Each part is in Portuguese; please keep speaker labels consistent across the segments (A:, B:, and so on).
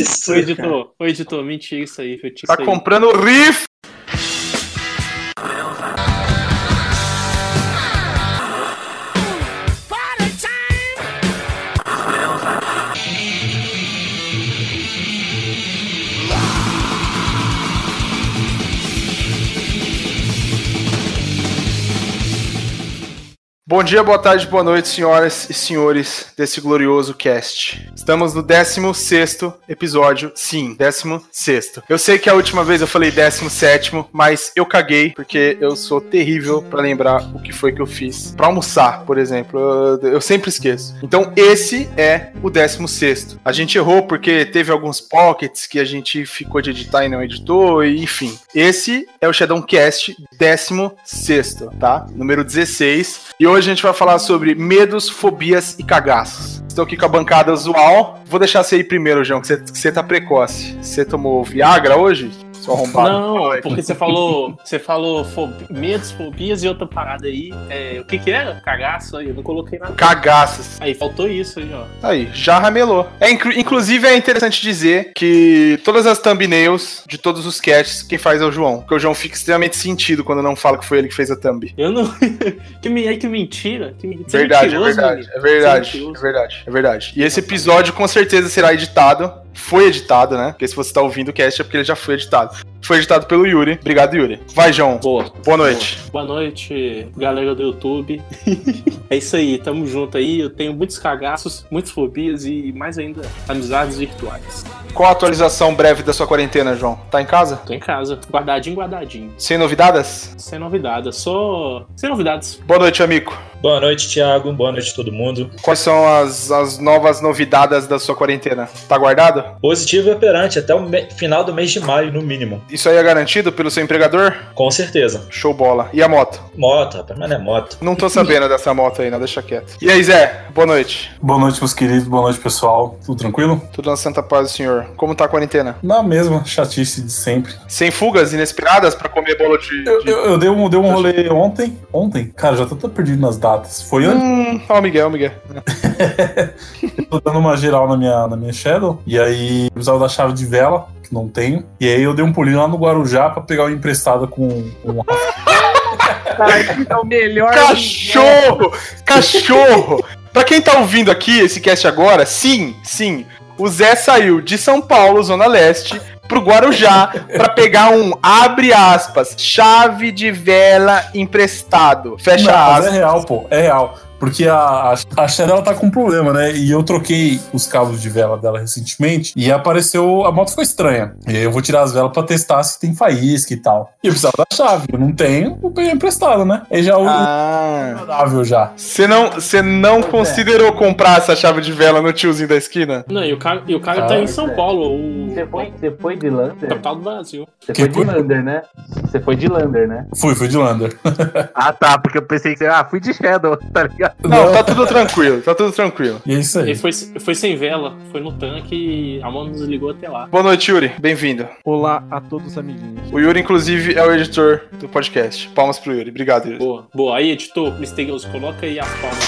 A: isso?
B: Ô, editor, ô, editor, mentira isso aí. Eu
C: Tá comprando riff! Bom dia, boa tarde, boa noite, senhoras e senhores desse glorioso cast. Estamos no 16 episódio, sim, 16. Eu sei que a última vez eu falei 17, mas eu caguei, porque eu sou terrível pra lembrar o que foi que eu fiz. Pra almoçar, por exemplo, eu, eu sempre esqueço. Então, esse é o 16. A gente errou porque teve alguns pockets que a gente ficou de editar e não editou, e enfim. Esse é o Shadowcast 16, tá? Número 16. E hoje a gente vai falar sobre medos, fobias e cagaços. Estou aqui com a bancada usual. Vou deixar você ir primeiro, João, que você, que você tá precoce. Você tomou Viagra hoje? Seu arrombado.
B: Não, porque você falou, você falou fobi- medos, fobias e outra parada aí. É, o que que era? Cagaço aí, eu não coloquei nada.
C: Cagaços.
B: Aí, faltou isso aí, ó.
C: Aí, já ramelou. É, inclu- inclusive, é interessante dizer que todas as thumbnails de todos os casts, quem faz é o João. Porque o João fica extremamente sentido quando não fala que foi ele que fez a thumb.
B: Eu não... que, me... ai, que mentira. Que me...
C: Verdade, é verdade, é verdade, é verdade, é verdade. E esse episódio com certeza será editado. Foi editado, né? Porque se você tá ouvindo o cast é porque ele já foi editado. Foi editado pelo Yuri. Obrigado, Yuri. Vai, João.
B: Boa.
C: Boa noite.
B: Boa noite, galera do YouTube. é isso aí, tamo junto aí. Eu tenho muitos cagaços, muitas fobias e mais ainda amizades virtuais.
C: Qual a atualização breve da sua quarentena, João? Tá em casa?
B: Tô em casa, guardadinho, guardadinho.
C: Sem novidades?
B: Sem novidades, só. Sem novidades.
C: Boa noite, amigo.
A: Boa noite, Thiago. Boa noite, todo mundo.
C: Quais são as, as novas novidades da sua quarentena? Tá guardado?
A: Positivo e operante até o me- final do mês de maio, no mínimo.
C: Isso aí é garantido pelo seu empregador?
A: Com certeza.
C: Show bola. E a moto?
A: Moto, rapaz, mas não é moto.
C: Não tô sabendo dessa moto aí, não, deixa quieto. E aí, Zé? Boa noite.
D: Boa noite, meus queridos. Boa noite, pessoal. Tudo tranquilo?
C: Tudo na santa paz do senhor. Como tá a quarentena?
D: Na mesma chatice de sempre.
C: Sem fugas inesperadas pra comer bolo de...
D: Eu,
C: de-
D: eu, eu dei, um, dei um rolê ontem. Ontem? Cara, já tô todo perdido nas datas. Foi antes.
C: Hum, ó o Miguel, Miguel.
D: Eu tô dando uma geral na minha, na minha Shadow. E aí eu precisava da chave de vela, que não tenho. E aí eu dei um pulinho lá no Guarujá pra pegar uma emprestada com, com um
E: é o melhor.
C: Cachorro! Cachorro! pra quem tá ouvindo aqui esse cast agora, sim, sim, o Zé saiu de São Paulo, Zona Leste, pro Guarujá pra pegar um, abre aspas, chave de vela emprestado. Fecha
D: Não, mas é
C: aspas.
D: real, pô. É real. Porque a, a, a Shadow ela tá com um problema, né? E eu troquei os cabos de vela dela recentemente e apareceu. A moto ficou estranha. E aí eu vou tirar as velas pra testar se tem faísca e tal. E eu precisava da chave. Eu não tenho, eu peguei emprestado, né? Aí já o
C: Ah.
D: já.
C: Você não, você não considerou comprar essa chave de vela no tiozinho da esquina?
B: Não, e o cara, e o cara tá
D: Ah,
B: em São
E: é.
B: Paulo, o
E: Você foi, você foi de Lander?
B: capital do Brasil.
E: Você
D: Que
E: foi de? Lander, né? Você foi de Lander, né?
D: Fui, fui de Lander.
E: Ah, tá, porque eu pensei que você. Ah, fui de Shadow, tá ligado?
C: Não, tá tudo tranquilo, tá tudo tranquilo.
D: E é isso aí.
B: Ele foi, foi sem vela, foi no tanque e a mão nos ligou até lá.
C: Boa noite, Yuri. Bem-vindo.
F: Olá a todos os amiguinhos.
C: O Yuri, inclusive, é o editor do podcast. Palmas pro Yuri. Obrigado, Yuri.
B: Boa, boa. Aí, editor, misterioso, coloca aí as palmas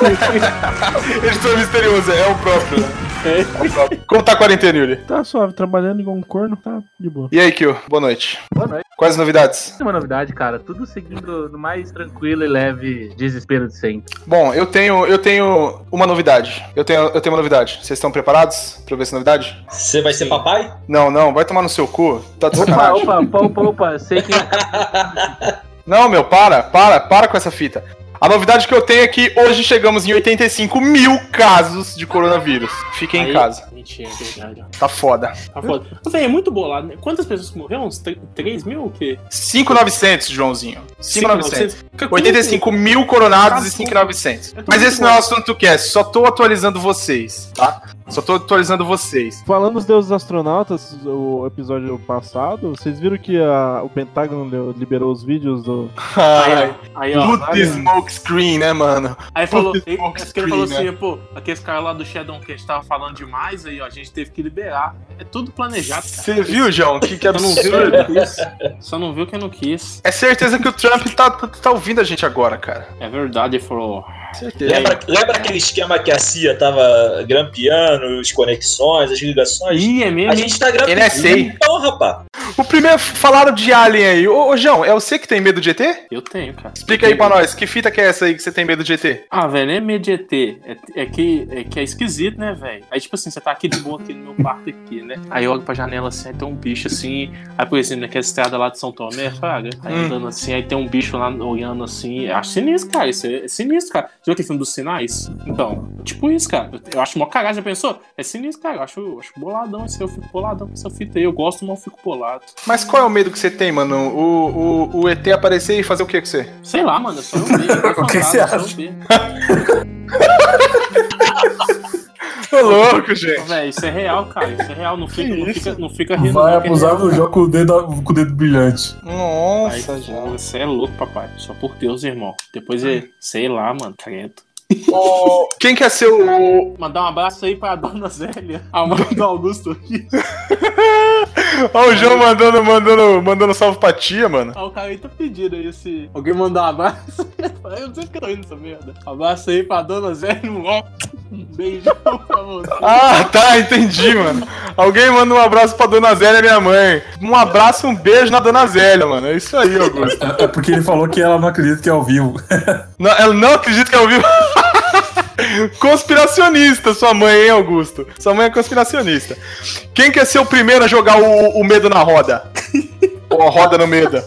B: aí.
C: editor misterioso, é o próprio, né?
B: É.
C: É o próprio. Como tá a quarentena, Yuri?
F: Tá suave, trabalhando igual um corno, tá de boa.
C: E aí, Kio? Boa noite.
E: Boa noite.
C: Quais as novidades?
E: Uma novidade, cara. Tudo seguindo no mais tranquilo e leve desespero de sempre.
C: Bom, eu tenho, eu tenho uma novidade. Eu tenho, eu tenho uma novidade. Vocês estão preparados pra ver essa novidade?
A: Você vai ser papai?
C: Não, não, vai tomar no seu cu. Tá de
E: Opa, opa, opa, opa, opa. Sei que.
C: Não, meu, para, para, para com essa fita. A novidade que eu tenho é que hoje chegamos em 85 mil casos de coronavírus. Fiquem em
B: Aí-
C: casa.
B: Mentira, é verdade.
C: Tá foda.
B: Tá foda. Véi, é muito bolado, né? Quantas pessoas que morreram? Uns 3 mil ou o quê?
C: 5,900, Joãozinho. 5,900.
B: 5.900?
C: 85 mil coronados e 5,900.
B: Eu tô
C: Mas esse não é o
B: bom.
C: assunto do cast. Só tô atualizando vocês, tá? Só tô atualizando vocês.
F: Falando dos deuses astronautas, o episódio passado, vocês viram que a- o Pentágono li- liberou os vídeos do.
B: Aí,
C: Ai,
B: ó. Aí, ó.
C: Puta smoke screen, né, mano?
B: Aí falou,
C: Puta
B: ele, é falou
C: screen,
B: assim, pô, aqueles caras lá do Shadow que a gente tava falando demais, aí, ó, a gente teve que liberar. É tudo planejado.
C: Você viu, João? Que, que
B: Só não viu
C: absurdo.
B: quem não quis. Só não viu quem não quis.
C: É certeza que o Trump tá, tá, tá ouvindo a gente agora, cara.
B: É verdade, ele falou.
C: Certeza.
A: Lembra, lembra aquele esquema que a CIA tava grampeando as conexões, as ligações?
B: Ih, é mesmo?
A: A gente tá grampeando.
C: NSA.
A: Então, rapaz.
C: O primeiro, falaram de Alien aí. Ô, ô, João, é você que tem medo de ET?
B: Eu tenho, cara.
C: Explica aí pra nós, que fita que é essa aí que você tem medo de ET?
B: Ah, velho, é medo de ET. É, é que, é que é esquisito, né, velho? Aí, tipo assim, você tá aqui de boa aqui no meu quarto aqui, né? Aí eu olho pra janela assim, aí tem um bicho assim. Aí, por exemplo, naquela estrada lá de São Tomé, fraga. Aí
C: Hum.
B: andando assim, aí tem um bicho lá olhando assim. Eu acho sinistro, cara. Isso é, é sinistro, cara. Já viu aquele filme dos sinais? Então, tipo isso, cara. Eu, acho mó cagada, já pensou? É sinistro, cara. Eu acho, eu acho boladão esse eu fico boladão com essa fita aí. Eu gosto, mas eu fico bolado.
C: Mas qual é o medo que você tem, mano? O, o, o ET aparecer e fazer o que com você?
B: Sei lá, mano. É só eu ver.
D: O que você acha?
C: Tô louco, gente.
B: Véi, isso é real, cara. Isso é real. Não fica, não fica, não fica rindo.
D: Vai
B: não, é
D: abusar do jogo com o dedo, com o dedo brilhante.
B: Aí,
C: Nossa,
B: pô,
C: João.
B: Você é louco, papai. Só por Deus, irmão. Depois é, sei lá, mano, credo.
C: Ô, Quem quer ser o.
B: Mandar um abraço aí pra dona Zélia, a mãe do Augusto aqui.
C: Ó, o João mandando, mandando, mandando salve pra tia, mano.
B: Ah, o cara aí tá pedindo aí se alguém mandar um abraço. Eu não sei que eu tô indo nessa merda. Abraço aí pra dona Zélia. Um beijão pra você.
C: Ah, tá, entendi, mano. Alguém manda um abraço pra dona Zélia, minha mãe. Um abraço, um beijo na dona Zélia, mano. É isso aí, Augusto.
D: É, é porque ele falou que ela não acredita que é ao vivo.
C: Não, ela não acredita que é ao vivo. Conspiracionista, sua mãe, hein, Augusto? Sua mãe é conspiracionista. Quem quer ser o primeiro a jogar o, o medo na roda? Ou a roda no medo?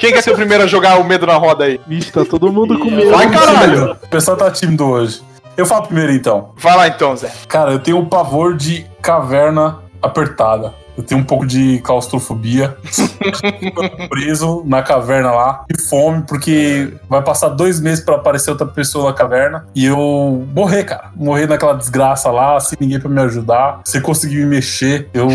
C: Quem quer ser o primeiro a jogar o medo na roda aí?
F: Vixe, tá todo mundo com medo.
C: Vai, caralho!
D: O pessoal tá tímido hoje. Eu falo primeiro então.
C: Vai lá então, Zé.
D: Cara, eu tenho um pavor de caverna apertada. Eu tenho um pouco de claustrofobia. Fico preso na caverna lá, de fome, porque vai passar dois meses pra aparecer outra pessoa na caverna e eu morrer, cara. Morrer naquela desgraça lá, sem ninguém pra me ajudar, sem conseguir me mexer. Eu.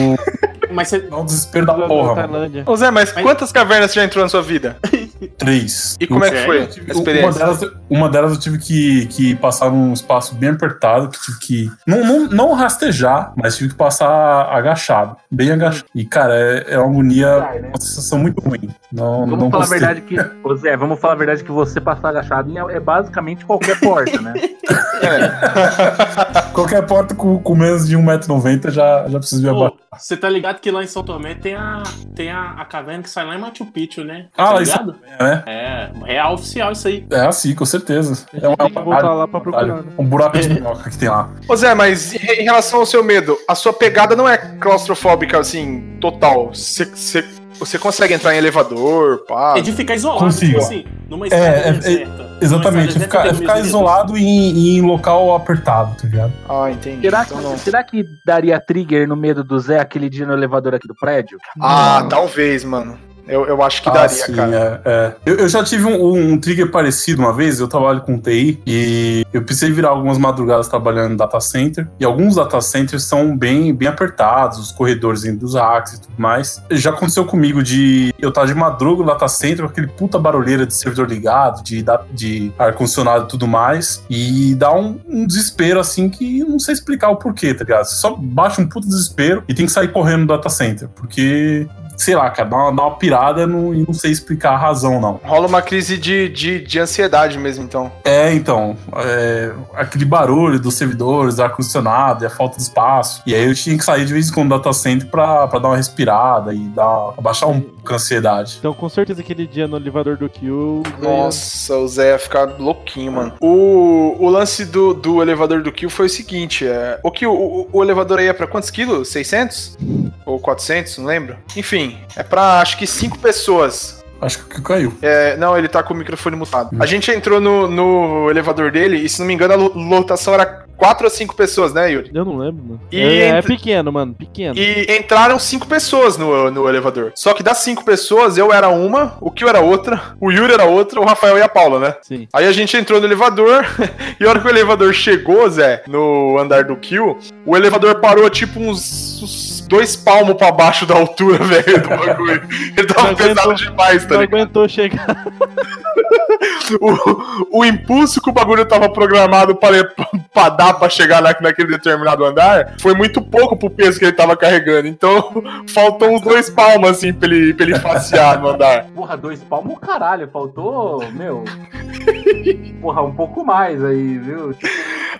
B: Mas você.
D: Dá um desespero da
F: Na
D: porra.
C: Ô Zé, mas quantas cavernas você já entrou na sua vida?
D: Três.
C: E como é que foi a
D: Uma
C: experiência?
D: delas, uma delas eu tive que, que passar num espaço bem apertado, que tive que. Não, não, não rastejar, mas tive que passar agachado. Bem agachado. E, cara, é, é uma agonia,
E: Vai, né?
D: uma sensação muito ruim. Não,
E: Vamos
D: não
E: falar a
D: gostei.
E: verdade que. Ô Zé, vamos falar a verdade que você passar agachado é, é basicamente qualquer porta, né?
D: Qualquer porta com, com menos de 1,90m já, já precisa me abaixar.
B: Você tá ligado que lá em São Tomé tem a, tem a, a caverna que sai lá em Machu Picchu, né?
D: Ah,
B: tá
D: lá em
B: ligado?
D: né?
B: É, real oficial isso aí.
D: É assim, com certeza. É uma
F: tem que voltar lá pra procurar, né?
D: Um buraco de minhoca que tem lá.
C: Ô Zé, mas em relação ao seu medo, a sua pegada não é claustrofóbica, assim, total. Você- consegue entrar em elevador, pá.
B: É de ficar isolado,
D: Consigo.
B: tipo assim, numa estrada
D: é, é,
B: deserta.
D: Exatamente, ficar, é isolado em, em local apertado, tá ligado?
C: Ah, entendi.
E: Será que,
C: Então não.
E: será que daria trigger no medo do Zé aquele dia no elevador aqui do prédio?
C: Ah, talvez, mano. Eu, eu acho que
D: Ah,
C: daria,
D: sim,
C: cara.
D: é, é. Eu, eu já tive um, um trigger parecido uma vez, eu trabalho com TI e eu precisei virar algumas madrugadas trabalhando em data center. E alguns data centers são bem, bem apertados, os corredores dos racks e tudo mais. Já aconteceu comigo de eu estar de madruga no data center com aquele puta barulheira de servidor ligado, de, de ar-condicionado e tudo mais, e dá um, um desespero assim que eu não sei explicar o porquê, tá ligado? Você só baixa um puta desespero e tem que sair correndo do data center, porque sei lá, cara, dá uma, dá uma pirada e não sei explicar a razão, não.
C: Rola uma crise de, de, de ansiedade mesmo, então.
D: É, então, é, aquele barulho dos servidores, do ar-condicionado e a falta de espaço. E aí eu tinha que sair de vez em quando do data center pra, pra dar uma respirada e dar, abaixar um a ansiedade.
F: Então, com certeza, aquele dia no elevador do Kill.
C: Nossa, o Zé ia ficar louquinho, mano. O, o lance do, do elevador do Kill foi o seguinte: é, o Kill, o, o elevador aí é pra quantos quilos? 600? Ou 400? Não lembro. Enfim, é pra acho que 5 pessoas.
D: Acho que caiu.
C: É, não, ele tá com o microfone mutado. A gente entrou no, no elevador dele e, se não me engano, a lo- lotação era 4 ou 5 pessoas, né, Yuri?
F: Eu não lembro, mano.
C: E
F: é, é pequeno, mano, pequeno.
C: E entraram cinco pessoas no, no elevador. Só que das cinco pessoas, eu era uma, o Kio era outra, o Yuri era outra, o Rafael e a Paula, né?
F: Sim.
C: Aí a gente entrou no elevador, e a hora que o elevador chegou, Zé, no andar do Kill, o elevador parou tipo uns dois palmos pra baixo da altura, velho, do bagulho. Ele tava
F: Não
C: pesado
F: aguentou-
C: demais, tá
F: Não
C: ligado?
F: aguentou chegar.
C: O, o impulso que o bagulho tava programado pra, pra dar pra chegar na, naquele determinado andar foi muito pouco pro peso que ele tava carregando. Então, faltou uns dois palmos, assim, pra ele, pra ele passear no andar.
E: Porra, dois palmos, caralho. Faltou, meu. Porra, um pouco mais aí, viu?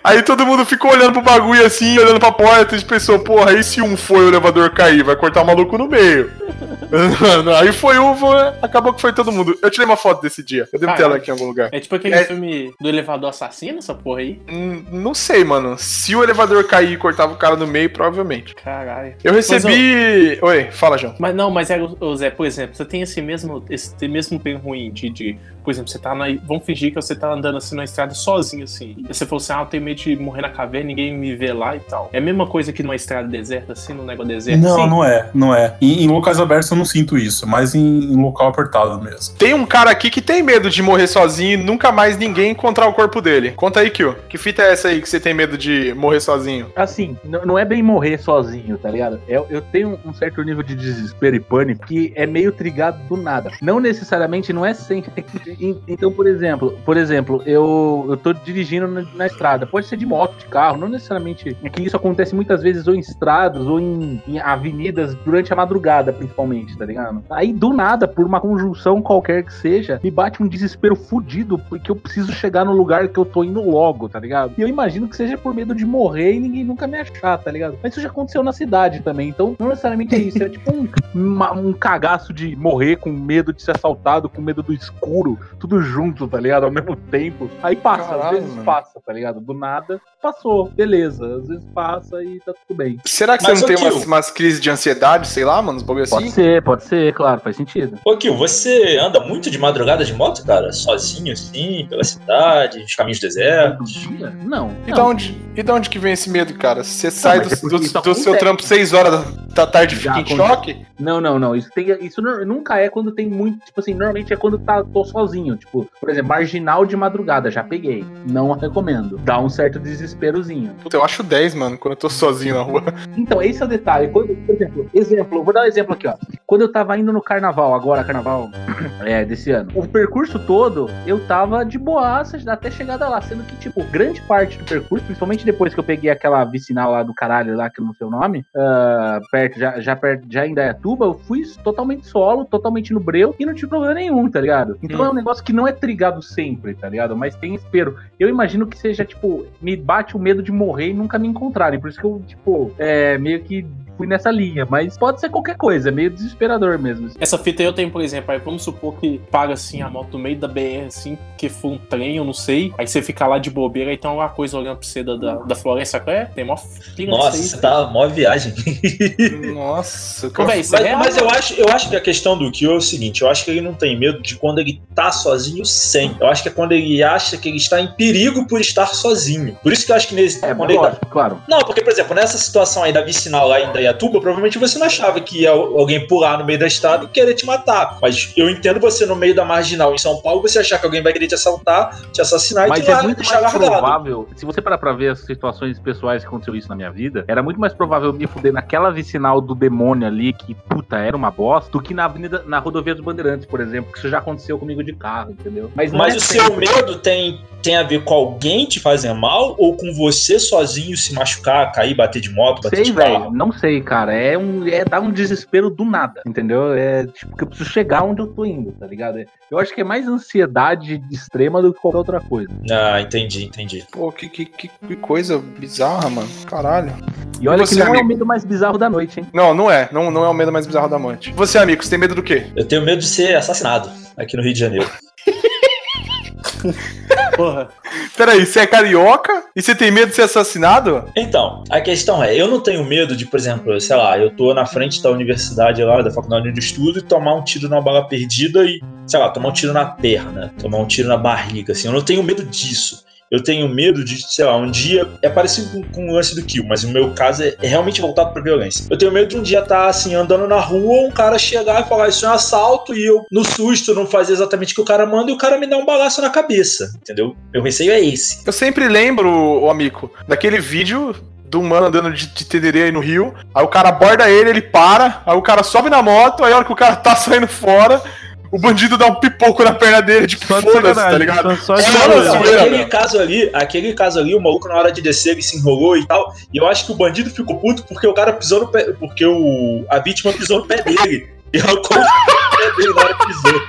C: Aí todo mundo ficou olhando pro bagulho assim, olhando pra porta e pensou, porra, e se um foi o elevador cair? Vai cortar o maluco no meio. Mano, aí foi um, foi- acabou que foi todo mundo. Eu tirei uma foto desse dia. Eu devo ter ela aqui em algum lugar.
B: É tipo aquele
C: É.
B: filme do elevador assassino, essa porra aí.
C: Hum, Não sei, mano. Se o elevador cair e cortava o cara no meio, provavelmente.
B: Caralho.
C: Eu recebi. Oi, fala, João.
B: Mas não, mas é, Zé, por exemplo, você tem esse mesmo, esse mesmo bem ruim de, de, por exemplo, você tá na. Vamos fingir que você tá andando assim na estrada sozinho, assim. E você falou assim, ah, eu tenho medo de morrer na caverna, ninguém me vê lá e tal. É a mesma coisa que numa estrada deserta, assim, num negócio deserto.
D: Não,
B: assim?
D: não é, não é. Em, em locais abertos eu não sinto isso, mas em, em local apertado mesmo.
C: Tem um cara aqui que tem medo de morrer sozinho e nunca mais ninguém encontrar o corpo dele. Conta aí, Kyo. Que fita é essa aí que você tem medo de morrer sozinho?
E: Assim, não é bem morrer sozinho, tá ligado? Eu, eu tenho um certo nível de desespero e pânico que é meio trigado do nada. Não necessariamente, não é sempre. En- Então, por exemplo, por exemplo, eu, eu tô dirigindo na, na estrada. Pode ser de moto, de carro, não necessariamente. É que isso acontece muitas vezes ou em estradas ou em, em avenidas durante a madrugada, principalmente, tá ligado? Aí, do nada, por uma conjunção qualquer que seja, me bate um desespero fudido, porque eu preciso chegar no lugar que eu tô indo logo, tá ligado? E eu imagino que seja por medo de morrer e ninguém nunca me achar, tá ligado? Mas isso já aconteceu na cidade também, então não necessariamente é isso. É tipo um, uma- um cagaço de morrer com medo de ser assaltado, com medo do escuro, tudo junto, tá ligado? Ao mesmo tempo. Aí passa,
C: Caralho,
E: às vezes
C: mano.
E: passa, tá ligado? Do nada, passou, beleza. Às vezes passa e tá tudo bem.
C: Será que
A: Mas,
C: você não tem umas, umas crises de ansiedade, sei lá, mano? Uns bagulho
E: Pode
C: assim?
E: ser, pode ser, claro, faz sentido.
A: Ô, Kio, você anda muito de madrugada de moto, cara? Sozinho, assim, pela cidade, os caminhos desertos?
E: dia? Não.
C: E
E: não.
C: da, onde, e da onde que vem esse medo, cara? Você sai do,
E: é
C: do- do seu trampo 6 horas da, tarde e fica em
E: acontece.
C: choque?
E: Não, não, não. Isso, tem, isso nu- nunca é quando tem muito. Tipo assim, normalmente é quando tá, tô sozinho. Tipo, por exemplo, marginal de madrugada, já peguei. Não recomendo. Dá um certo desesperozinho.
C: Puta, eu acho 10, mano, quando eu tô sozinho na rua.
E: Então, esse é o detalhe. Quando, por exemplo, exemplo, vou dar um exemplo aqui, ó. Quando eu tava indo no carnaval, agora, carnaval é, desse ano, o percurso todo, eu tava de boaça até chegada lá. Sendo que, tipo, grande parte do percurso, principalmente depois que eu peguei aquela vicinal lá do caralho, lá que eu não sei o nome, ah, perto, já, já perto, já em Dayatuba, eu fui totalmente solo, totalmente no breu e não tive problema nenhum, tá ligado? Então
C: Hum.
E: é um negócio que não é trigado sempre, tá ligado? Mas tem espero. Eu imagino que seja, tipo, me bate o medo de morrer e nunca me encontrarem. Por isso que eu, tipo, é, meio que fui nessa linha. Mas pode ser qualquer coisa, é meio desesperador mesmo.
B: Essa fita aí eu tenho, por exemplo, aí vamos supor que paga assim a moto no meio da BR, assim, que foi um trem, eu não sei. Aí você fica lá de bobeira e tem alguma coisa olhando pra você da, da, da floresta. É? Tem mó fila
A: Nossa, você
B: aí.
A: tá mó viagem.
C: Nossa,
B: Ô, véi, isso é
A: Mas,
B: real,
A: mas eu, acho, eu acho que a questão do Kyo é o seguinte: eu acho que ele não tem medo de quando ele tá sozinho sem. Eu acho que é quando ele acha que ele está em perigo por estar sozinho. Por isso que eu acho que nesse.
E: É,
A: quando ele tá-
E: lógico, claro.
A: Não, porque, por exemplo, nessa situação aí da vicinal lá em Dayatuba, provavelmente você não achava que ia alguém pular no meio da estrada e querer te matar. Mas eu entendo você no meio da marginal em São Paulo, você achar que alguém vai querer te assaltar, te assassinar e
E: Mas
A: te
E: é
A: lar-
E: muito mais
A: largado.
E: provável, se você parar pra ver as situações pessoais que aconteceu isso na minha vida, era muito mais provável eu me fuder naquela vicinal do demônio ali, que puta, era uma bosta, do que na avenida, na rodovia dos Bandeirantes, por exemplo, que isso já aconteceu comigo de carro, entendeu? Mas,
A: Mas
E: é
A: o seu
E: sempre.
A: medo tem, tem a ver com alguém te fazer mal ou com você sozinho se machucar, cair, bater de moto, bater
E: Sei,
A: de
E: velho,
A: carro?
E: não sei, cara. É um, é dar um desespero do nada, entendeu? É tipo que eu preciso chegar onde eu tô indo, tá ligado? É- Eu acho que é mais ansiedade extrema do que qualquer outra coisa.
A: Ah, entendi, entendi.
C: Pô, que, que, que, coisa bizarra, mano. Caralho.
E: E olha
C: você,
E: que não é
C: amigo?
E: o medo mais bizarro da noite, hein?
C: Não, não é. Não, não é o medo mais bizarro da amante. Você, amigo, você tem medo do quê?
A: Eu tenho medo de ser assassinado aqui no Rio de Janeiro.
B: Porra.
C: Peraí, você é carioca e você tem medo de ser assassinado?
A: Então, a questão é, eu não tenho medo de, por exemplo, sei lá, eu tô na frente da universidade lá, da faculdade de estudo, e tomar um tiro numa bala perdida e, sei lá, tomar um tiro na perna, tomar um tiro na barriga, assim. Eu não tenho medo disso. Eu tenho medo de, sei lá, um dia. É parecido com, com o lance do Kill, mas o meu caso é, é realmente voltado pra violência. Eu tenho medo de um dia estar, assim, andando na rua, um cara chegar e falar isso é um assalto, e eu, no susto, não fazer exatamente o que o cara manda, e o cara me dá um balaço na cabeça, entendeu? Meu receio é esse.
C: Eu sempre lembro, ô amigo, daquele vídeo do mano andando de, de Tederê aí no Rio. Aí o cara aborda ele, ele para, aí o cara sobe na moto, aí a hora que o cara tá saindo fora, o bandido dá um pipoco na perna dele, tipo, foda-se, tá ligado?
F: Só, só
C: É,
A: Não, não, não,
C: zoeira,
A: aquele caso ali, aquele caso ali, o maluco na hora de descer ele se enrolou e tal. E eu acho que o bandido ficou puto porque o cara pisou no pé, porque o a vítima pisou no pé dele. E arrancou o pé dele na hora que pisou.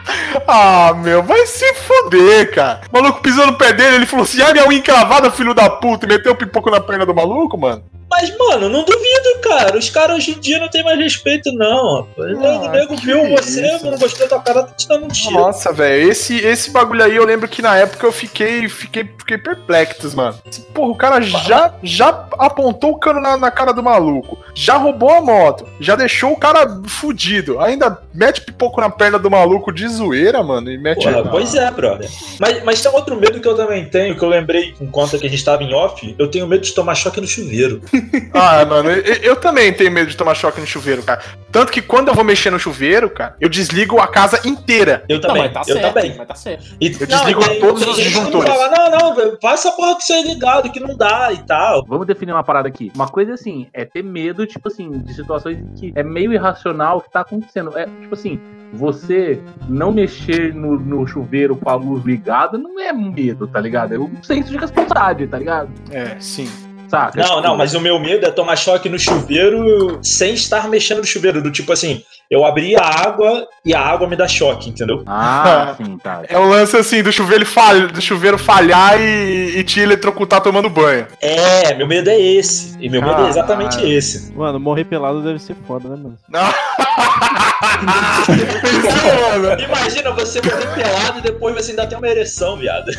C: Ah, meu, vai se foder, cara. O maluco pisou no pé dele, ele falou assim: ah, minha unha encravada, filho da puta, e meteu o pipoco na perna do maluco, mano.
A: Mas, mano, não duvido, cara. Os caras hoje em dia não tem mais respeito, não. rapaz. O nego-
C: Ah,
A: o nego viu você,
C: isso.
A: não gostou da tua cara, tá te dando um tiro.
C: Nossa, velho, esse, esse bagulho aí eu lembro que na época eu fiquei, fiquei, fiquei perplexo, mano. Porra, o cara já, já apontou o cano na, na cara do maluco, já roubou a moto, já deixou o cara fudido, ainda mete pipoco na perna do maluco de zoeira, mano, e mete.
A: Porra, pois é, brother. Mas, mas tem outro medo que eu também tenho, que eu lembrei com conta que a gente tava em off. Eu tenho medo de tomar choque no chuveiro.
C: Ah, mano, eu, eu também tenho medo de tomar choque no chuveiro, cara. Tanto que quando eu vou mexer no chuveiro, cara, eu desligo a casa inteira.
A: Eu
B: Não,
A: também,
B: mas tá
A: eu
B: certo,
A: também.
B: mas tá certo.
A: E,
C: Eu desligo
A: tem-
C: todos
A: tem
C: os disjuntores.
A: Fala, não, não, velho, faz essa porra que você é ligado, que não dá e tal.
E: Vamos definir uma parada aqui. Uma coisa assim, é ter medo, tipo assim, de situações em que é meio irracional o que tá acontecendo. É, tipo assim, você não mexer no, no chuveiro com a luz ligada não é medo, tá ligado? É um senso de responsabilidade, tá ligado?
C: É, sim.
E: Saca?
A: Não,
E: Tipo,
A: não, mas o meu medo é tomar choque no chuveiro sem estar mexendo no chuveiro. Do tipo assim, eu abri a água e a água me dá choque, entendeu?
E: Ah, sim, tá.
C: É um lance assim do chuveiro, falha, do chuveiro falhar e, e te eletrocutar tomando banho.
A: É, meu medo é esse. E meu medo é
C: Caralho.
A: exatamente esse.
F: Mano, morrer pelado deve ser foda, né, mano?
A: Imagina você morrer pelado e depois você ainda tem uma ereção, viado.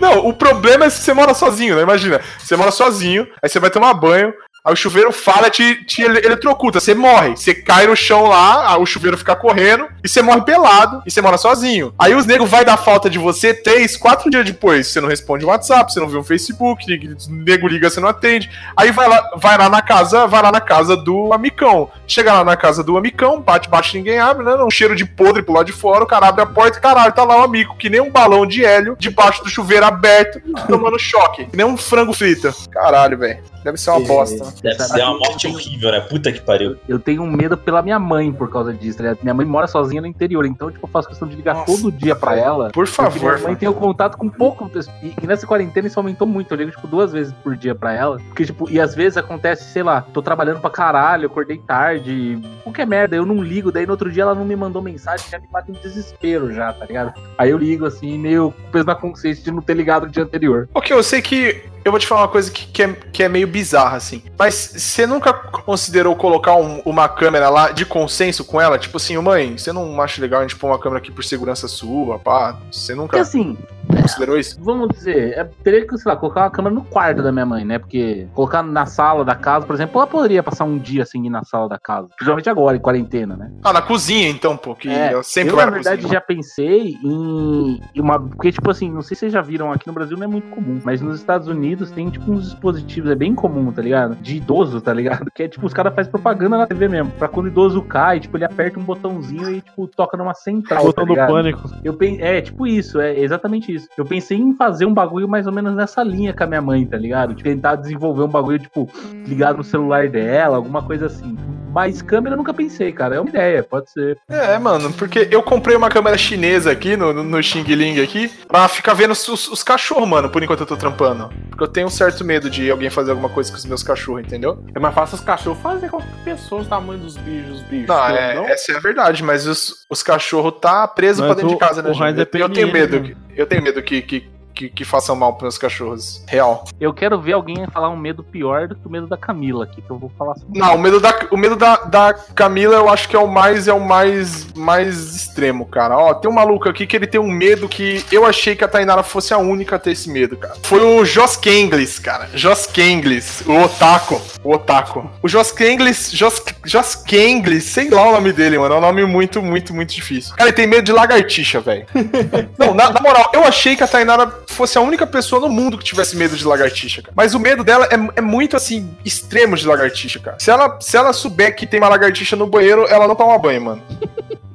C: Não, o problema é se você mora sozinho, né? Imagina, você mora sozinho, aí você vai tomar banho, aí o chuveiro fala, te, te ele- eletrocuta, você morre, você cai no chão lá, aí o chuveiro fica correndo, e você morre pelado, e você mora sozinho. Aí os negros vai dar falta de você três, quatro dias depois, você não responde o WhatsApp, você não vê o Facebook, nego liga, você não atende. Aí vai lá, vai lá na casa, vai lá na casa do amicão. Chega lá na casa do amicão, bate, bate, ninguém abre, né? Um cheiro de podre pro lado de fora, o cara abre a porta e caralho, tá lá o amigo, que nem um balão de hélio, debaixo do chuveiro aberto, tomando choque. Que nem um frango frito. Caralho, velho. Deve ser uma bosta.
A: Deve ser uma morte horrível, né? Puta que pariu.
E: Eu tenho medo pela minha mãe por causa disso, tá ligado? Minha mãe mora sozinha no interior, então, tipo, eu faço questão de ligar
C: Nossa,
E: todo dia pra ela.
C: Por favor.
E: minha mãe tem o contato com pouco. E, e nessa quarentena isso aumentou muito. Eu ligo, tipo, duas vezes por dia pra ela. Porque, tipo, e às vezes acontece, sei lá, tô trabalhando pra caralho, acordei tarde, qualquer merda, eu não ligo. Daí no outro dia ela não me mandou mensagem, já me bate em desespero já, tá ligado? Aí eu ligo assim, meio com peso na consciência de não ter ligado no dia anterior.
C: Ok, eu sei que. Eu vou te falar uma coisa que, que, é, que é meio bizarra, assim. Mas você nunca considerou colocar um- uma câmera lá de consenso com ela? Tipo assim, mãe, você não acha legal a gente pôr uma câmera aqui por segurança sua, pá? Você nunca
E: Porque assim,
C: considerou isso?
E: vamos dizer, é, teria que, sei lá, colocar uma câmera no quarto da minha mãe, né? Porque colocar na sala da casa, por exemplo, ela poderia passar um dia assim na sala da casa. Principalmente agora, em quarentena, né?
C: Ah, na cozinha então, pô, que
E: É,
C: eu sempre
E: eu, na
C: na
E: verdade,
C: cozinha.
E: já pensei em em uma. Porque, tipo assim, não sei se vocês já viram aqui no Brasil, não é muito comum. Mas nos Estados Unidos tem, tipo, uns dispositivos, é bem comum, tá ligado? De idoso, tá ligado? Que é tipo, os caras fazem propaganda na TV mesmo. Pra quando o idoso cai, tipo, ele aperta um botãozinho e, tipo, toca numa central.
F: Botão
E: tá
F: do pânico.
E: Eu pen... É, tipo isso, é exatamente isso. Eu pensei em fazer um bagulho mais ou menos nessa linha com a minha mãe, tá ligado? De tentar desenvolver um bagulho, tipo, ligado no celular dela, alguma coisa assim. Mas câmera eu nunca pensei, cara. É uma ideia, pode ser.
C: É, mano, porque eu comprei uma câmera chinesa aqui no, no, no Xing Ling aqui pra ficar vendo os, os- os cachorros, mano, por enquanto eu tô trampando. Porque eu tenho um certo medo de alguém fazer alguma coisa com os meus cachorros, entendeu?
B: É mais fácil os cachorros fazer com pessoas tamanho dos bichos, os bichos.
C: Não, é,
B: Não?
C: essa é a verdade, mas os, os cachorros tá preso
F: Mas
C: pra dentro
F: o-
C: de casa, né, gente?
F: é
C: eu, tenho
F: PMN,
C: medo,
F: né?
C: que, eu tenho medo que, que, que, que façam mal pros meus cachorros. Real.
E: Eu quero ver alguém falar um medo pior do que o medo da Camila aqui, que eu vou falar sobre.
C: Não, o medo da, o medo da, da Camila eu acho que é o mais é o mais mais extremo, cara. Ó, tem um maluco aqui que ele tem um medo que eu achei que a Tainara fosse a única a ter esse medo, cara. Foi o Jos Kenglis, cara. Jos Kenglis, o Otaku, o Otaku. O Jos Kenglis, Jos, Jos Kenglis, sei lá o nome dele, mano. É um nome muito, muito, muito difícil. Cara, ele tem medo de lagartixa, velho. Não, na, na moral, eu achei que a Tainara fosse a única pessoa no mundo que tivesse medo de lagartixa, cara. Mas o medo dela é, é muito, assim, extremo de lagartixa, cara. Se ela, se ela souber que tem uma lagartixa no banheiro, ela não toma banho, mano.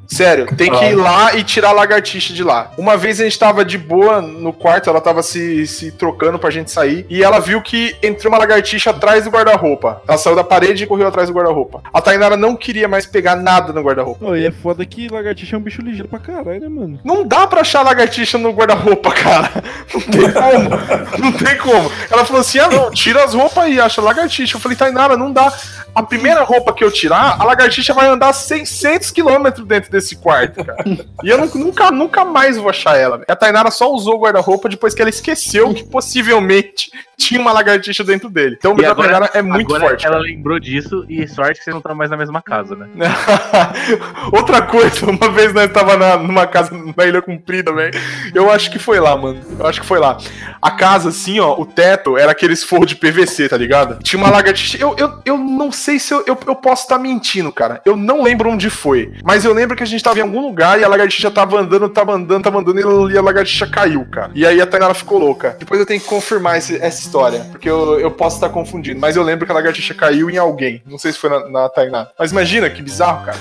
C: Sério, tem que ir lá e tirar a lagartixa de lá. Uma vez a gente tava de boa no quarto, ela tava se, se trocando pra gente sair, e ela viu que entrou uma lagartixa atrás do guarda-roupa. Ela saiu da parede e correu atrás do guarda-roupa. A Tainara não queria mais pegar nada no guarda-roupa.
F: Ô, e é foda que lagartixa é um bicho ligeiro pra caralho, né, mano?
C: Não dá pra achar lagartixa no guarda-roupa, cara. Não tem como. Não tem como. Ela falou assim: ah, não, tira as roupas e acha lagartixa. Eu falei, Tainara, não dá. a primeira roupa que eu tirar, a lagartixa vai andar 600 quilômetros dentro desse quarto, cara. E eu nu- nunca, nunca mais vou achar ela. A Tainara só usou o guarda-roupa depois que ela esqueceu que possivelmente tinha uma lagartixa dentro dele. Então o
E: agora-
C: Tainara é muito
E: Agora
C: forte.
E: ela
C: cara.
E: lembrou disso e sorte que vocês não estão mais na mesma casa, né?
C: Outra coisa, uma vez nós tava na, numa casa na Ilha Comprida, velho. Eu acho que foi lá, mano. Eu acho que foi lá. A casa, assim, ó, o teto era aqueles forro de PVC, tá ligado? Tinha uma lagartixa. Eu, eu, eu não sei se eu, eu, eu posso estar mentindo, cara. Eu não lembro onde foi. Mas eu lembro que a gente tava em algum lugar e a lagartixa tava andando, tava andando, tava andando e a lagartixa caiu, cara. E aí a Tainara ficou louca. Depois eu tenho que confirmar esse- essa história, porque eu, eu posso estar confundindo. Mas eu lembro que a lagartixa caiu em alguém. Não sei se foi na, na Tainá. Mas imagina que bizarro, cara.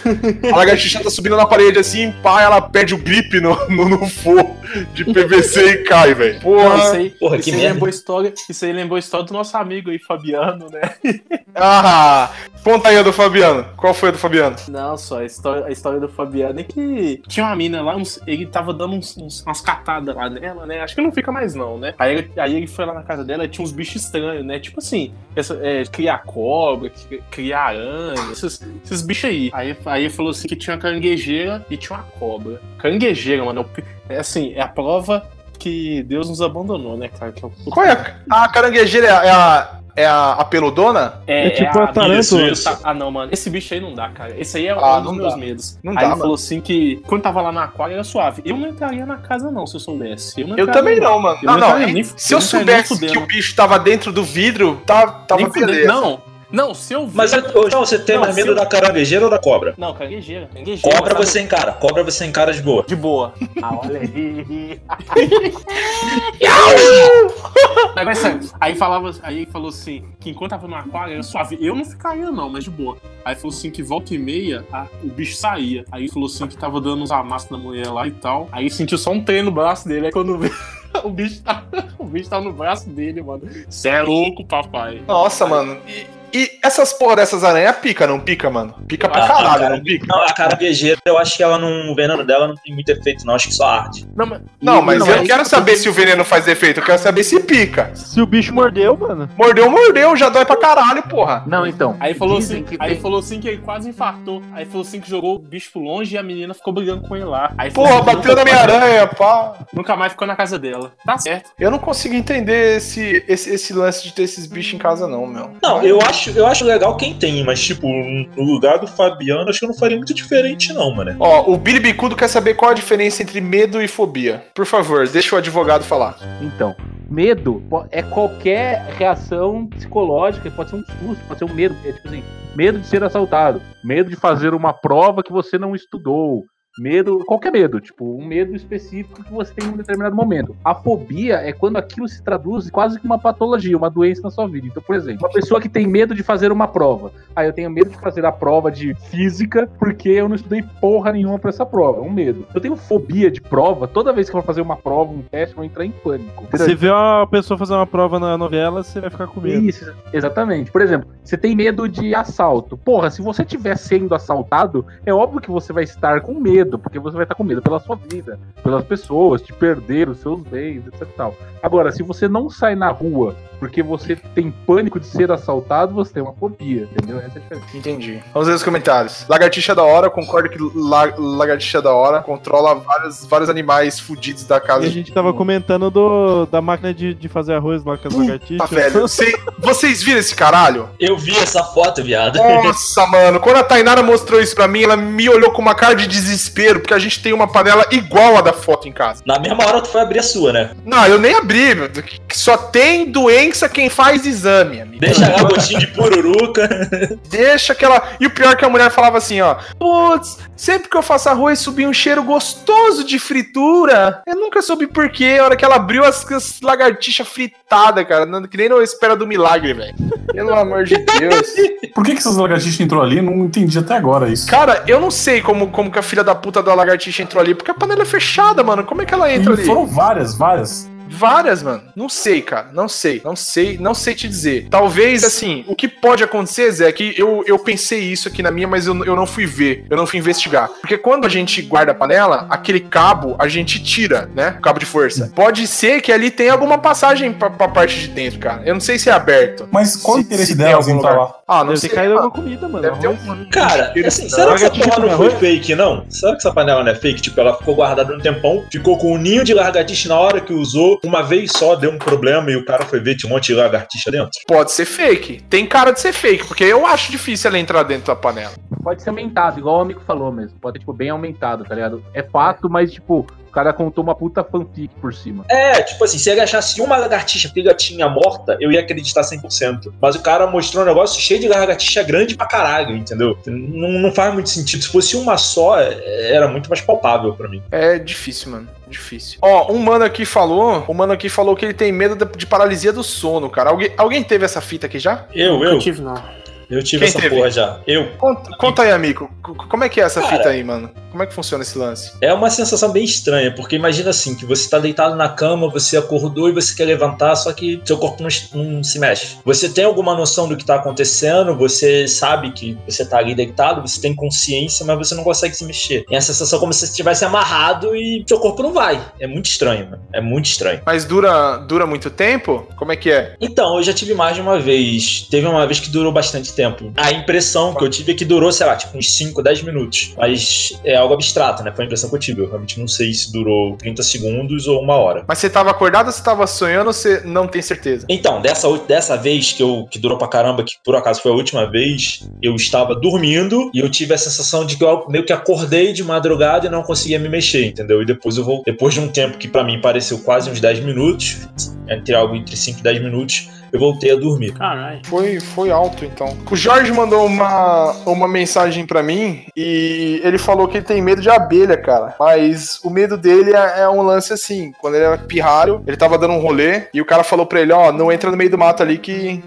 C: A lagartixa tá subindo na parede assim, pá, ela perde o grip no, no, no forro de PVC e cai, velho.
B: Não,
C: Porra.
B: isso aí,
A: Porra,
B: isso
A: que
B: aí
A: merda.
B: lembrou a história, isso aí lembrou a história do nosso amigo aí, Fabiano, né?
C: Ah, conta aí a do Fabiano. Qual foi a do Fabiano?
B: Não, só a história, a história do Fabiano é que tinha uma mina lá, uns- ele tava dando uns- uns- umas catadas lá nela, né? Acho que não fica mais não, né? Aí aí ele foi lá na casa dela e tinha uns bichos estranhos, né? Tipo assim, essa, é, criar cobra, cri- criar aranha, esses, esses bichos aí. aí. Aí falou assim que tinha uma caranguejeira e tinha uma cobra. Caranguejeira, mano, é é assim, é a prova que Deus nos abandonou, né, cara? É,
C: Qual é a, a caranguejeira? É a, é a, é a, a peludona?
B: É,
F: É tipo a tarântula.
A: Isso, isso.
B: Ah, não, mano. Esse bicho aí não dá, cara. Esse aí é
C: Ah,
B: um dos
C: não
B: meus
C: dá.
B: medos.
C: Não
B: aí
C: dá,
B: ele
C: mano.
B: falou assim que quando tava lá no aquário era suave. Eu não entraria na casa, não, se eu soubesse. Eu, não
C: Eu também não, mano.
B: Eu
C: Não,
B: não
C: não.
B: entraria nem-
C: Se eu
B: não
C: soubesse que o bicho tava dentro do vidro, tá, tava beleza.
B: Não, não, se eu ver.
A: Mas João, você tem
B: Não,
A: mais medo
B: eu-
A: da caranguejeira ou da cobra?
B: Não, caranguejeira. Caranguejeira.
A: Cobra
B: sabe?
A: você encara, cobra você encara de boa.
B: De boa.
E: Ah, olha aí.
B: Sério. Aí falava, aí ele falou assim, que enquanto tava no aquário era suave. Eu não ficaria, não, mas de boa. Aí falou assim que volta e meia a- o bicho saía. Aí falou assim que tava dando uns amassos na mulher lá e tal. Aí sentiu só um trem no braço dele. Aí quando veio, o bicho tá, o bicho tá no braço dele, mano. Cê é louco, papai.
C: Nossa, mano. E, e essas porra dessas aranhas pica, não pica, mano? Pica pra
A: Ah,
C: caralho,
A: cara.
C: não pica?
A: Não, a caranguejeira, eu acho que ela não. O veneno dela não tem muito efeito, não. Acho que só arde.
B: Não, mas,
C: Não, mas
B: não,
C: eu
B: é
C: não
B: isso
C: quero
B: que
C: saber se o veneno faz efeito, eu quero saber se pica.
F: Se o bicho mordeu, mano.
C: Mordeu, mordeu, já dói pra caralho, porra.
E: Não, então.
B: Aí falou, assim,
E: que
B: aí
E: tem-
B: falou assim que ele quase infartou. Aí falou assim que jogou o bicho pro longe e a menina ficou brigando com ele lá. Aí falou
C: Porra,
B: assim
C: bateu na minha aranha, pá.
B: Nunca mais ficou na casa dela. Tá certo.
C: Eu não consigo entender esse, esse, esse lance de ter esses bichos em casa, não, meu.
A: Não, eu acho, eu acho legal quem tem, mas, tipo, no lugar do Fabiano, acho que eu não faria muito diferente, não, mano.
C: Ó, o Billy Bicudo quer saber qual a diferença entre medo e fobia. Por favor, deixa o advogado falar.
E: Então, medo é qualquer reação psicológica, pode ser um susto, pode ser um medo, é tipo assim, medo de ser assaltado, medo de fazer uma prova que você não estudou, medo, qualquer medo, tipo, um medo específico que você tem em um determinado momento. A fobia é quando aquilo se traduz quase que uma patologia, uma doença na sua vida. Então, por exemplo, uma pessoa que tem medo de fazer uma prova. Ah, eu tenho medo de fazer a prova de física porque eu não estudei porra nenhuma pra essa prova. É um medo. Eu tenho fobia de prova, toda vez que eu vou fazer uma prova, um teste, eu vou entrar em pânico.
F: Você vê uma pessoa fazer uma prova na novela, você vai ficar com medo.
E: Isso, exatamente. Por exemplo, você tem medo de assalto. Porra, se você estiver sendo assaltado, é óbvio que você vai estar com medo, porque você vai estar com medo pela sua vida, pelas pessoas, de perder os seus bens, etc tal. Agora, se você não sai na rua porque você tem pânico de ser assaltado, você tem uma fobia, entendeu? Essa é a diferença.
C: Entendi. Vamos ver os comentários. Lagartixa da hora, concordo que la- lagartixa da hora controla vários, vários animais fudidos da
F: E
C: casa.
F: a gente tava comentando do, da máquina de, de fazer arroz lá com as lagartixas.
C: velho. Cê- vocês viram esse caralho?
A: Eu vi essa foto, viado.
C: Nossa, mano. Quando a Tainara mostrou isso pra mim, ela me olhou com uma cara de desespero, porque a gente tem uma panela igual a da foto em casa.
A: Na mesma hora tu foi abrir a sua, né?
C: Não, eu nem abri. meu. Só tem doença quem faz exame, amigo.
A: Deixa lá gostinho de pururuca.
C: Deixa aquela. E o pior é que a mulher falava assim, ó. Putz, sempre que eu faço arroz subia um cheiro gostoso de fritura. Eu nunca soube por quê. A hora que ela abriu as, as lagartixas fritadas, cara. não- Que nem na espera do milagre, velho. Pelo amor de Deus.
D: Por que, que essas lagartixas entrou ali? Eu não entendi até agora isso.
C: Cara, eu não sei como, como que a filha da puta da lagartixa entrou ali, porque a panela é fechada, mano. Como é que ela entra
D: E
C: ali?
D: foram várias, várias.
C: Várias, mano. Não sei, cara. Não sei. Não sei. Não sei te dizer. Talvez, assim, o que pode acontecer, Zé, é que eu, eu pensei isso aqui na minha, mas eu, eu não fui ver. Eu não fui investigar. Porque quando a gente guarda a panela, aquele cabo a gente tira, né? O cabo de força. Pode ser que ali tenha alguma passagem pra, pra parte de dentro, cara. Eu não sei se é aberto.
D: Mas qual o
C: Se-
D: interesse
C: se tem
D: delas em
C: lugar.
D: lá?
C: Ah, não
F: Deve
C: sei.
F: ter caído
C: mano.
F: alguma comida, mano.
C: Deve ter um.
A: Cara, assim, será que essa porra não foi fake, não? Será que essa panela não é fake? Tipo, ela ficou guardada um tempão, ficou com um ninho de lagartixa na hora que usou, uma vez só deu um problema e o cara foi ver, tinha um monte de lagartixa dentro.
C: Pode ser fake. Tem cara de ser fake, porque eu acho difícil ela entrar dentro da panela.
E: Pode ser aumentado, igual o amigo falou mesmo. Pode ser, tipo, bem aumentado, tá ligado? É fato, mas, tipo, cara contou uma puta fanfic por cima.
A: É, tipo assim, se ele achasse uma lagartixa pigatinha morta, eu ia acreditar 100%. Mas o cara mostrou um negócio cheio de lagartixa grande pra caralho, entendeu? Não, não faz muito sentido. Se fosse uma só, era muito mais palpável pra mim.
C: É difícil, mano. Difícil. Ó, um mano aqui falou. Um mano aqui falou que ele tem medo de, de paralisia do sono, cara. Alguém, alguém teve essa fita aqui já?
A: Eu,
B: Eu
A: eu,
B: tive, não.
A: Eu tive
C: Quem
A: essa
C: teve?
A: porra já. Eu.
C: Conta, conta aí, amigo. Como é que é essa
A: Cara.
C: fita aí, mano? Como é que funciona esse lance?
A: É uma sensação bem estranha, porque imagina assim, que você tá deitado na cama, você acordou e você quer levantar, só que seu corpo não, não se mexe. Você tem alguma noção do que tá acontecendo, você sabe que você tá ali deitado, você tem consciência, mas você não consegue se mexer. É a sensação como se você estivesse amarrado e seu corpo não vai. É muito estranho, mano. É muito estranho.
C: Mas dura, dura muito tempo? Como é que é?
A: Então, eu já tive mais de uma vez. Teve uma vez que durou bastante tempo. A impressão que eu tive é que durou, sei lá, tipo uns 5, 10 minutos. Mas é algo abstrato, né? Foi a impressão que eu tive. Eu realmente não sei se durou 30 segundos ou uma hora.
C: Mas você tava acordado ou você tava sonhando ou você não tem certeza?
A: Então, dessa, dessa vez que eu que durou pra caramba, que por acaso foi a última vez, eu estava dormindo e eu tive a sensação de que eu meio que acordei de madrugada e não conseguia me mexer, entendeu? E depois eu vou, depois de um tempo que pra mim pareceu quase uns 10 minutos, entre algo entre 5 e 10 minutos, eu voltei a dormir.
B: Caralho.
C: Foi, foi alto, então. O Jorge mandou uma, uma mensagem pra mim e ele falou que ele tem medo de abelha, cara. Mas o medo dele é, é um lance assim. Quando ele era pirralho, ele tava dando um rolê e o cara falou pra ele, ó, não entra no meio do mato ali que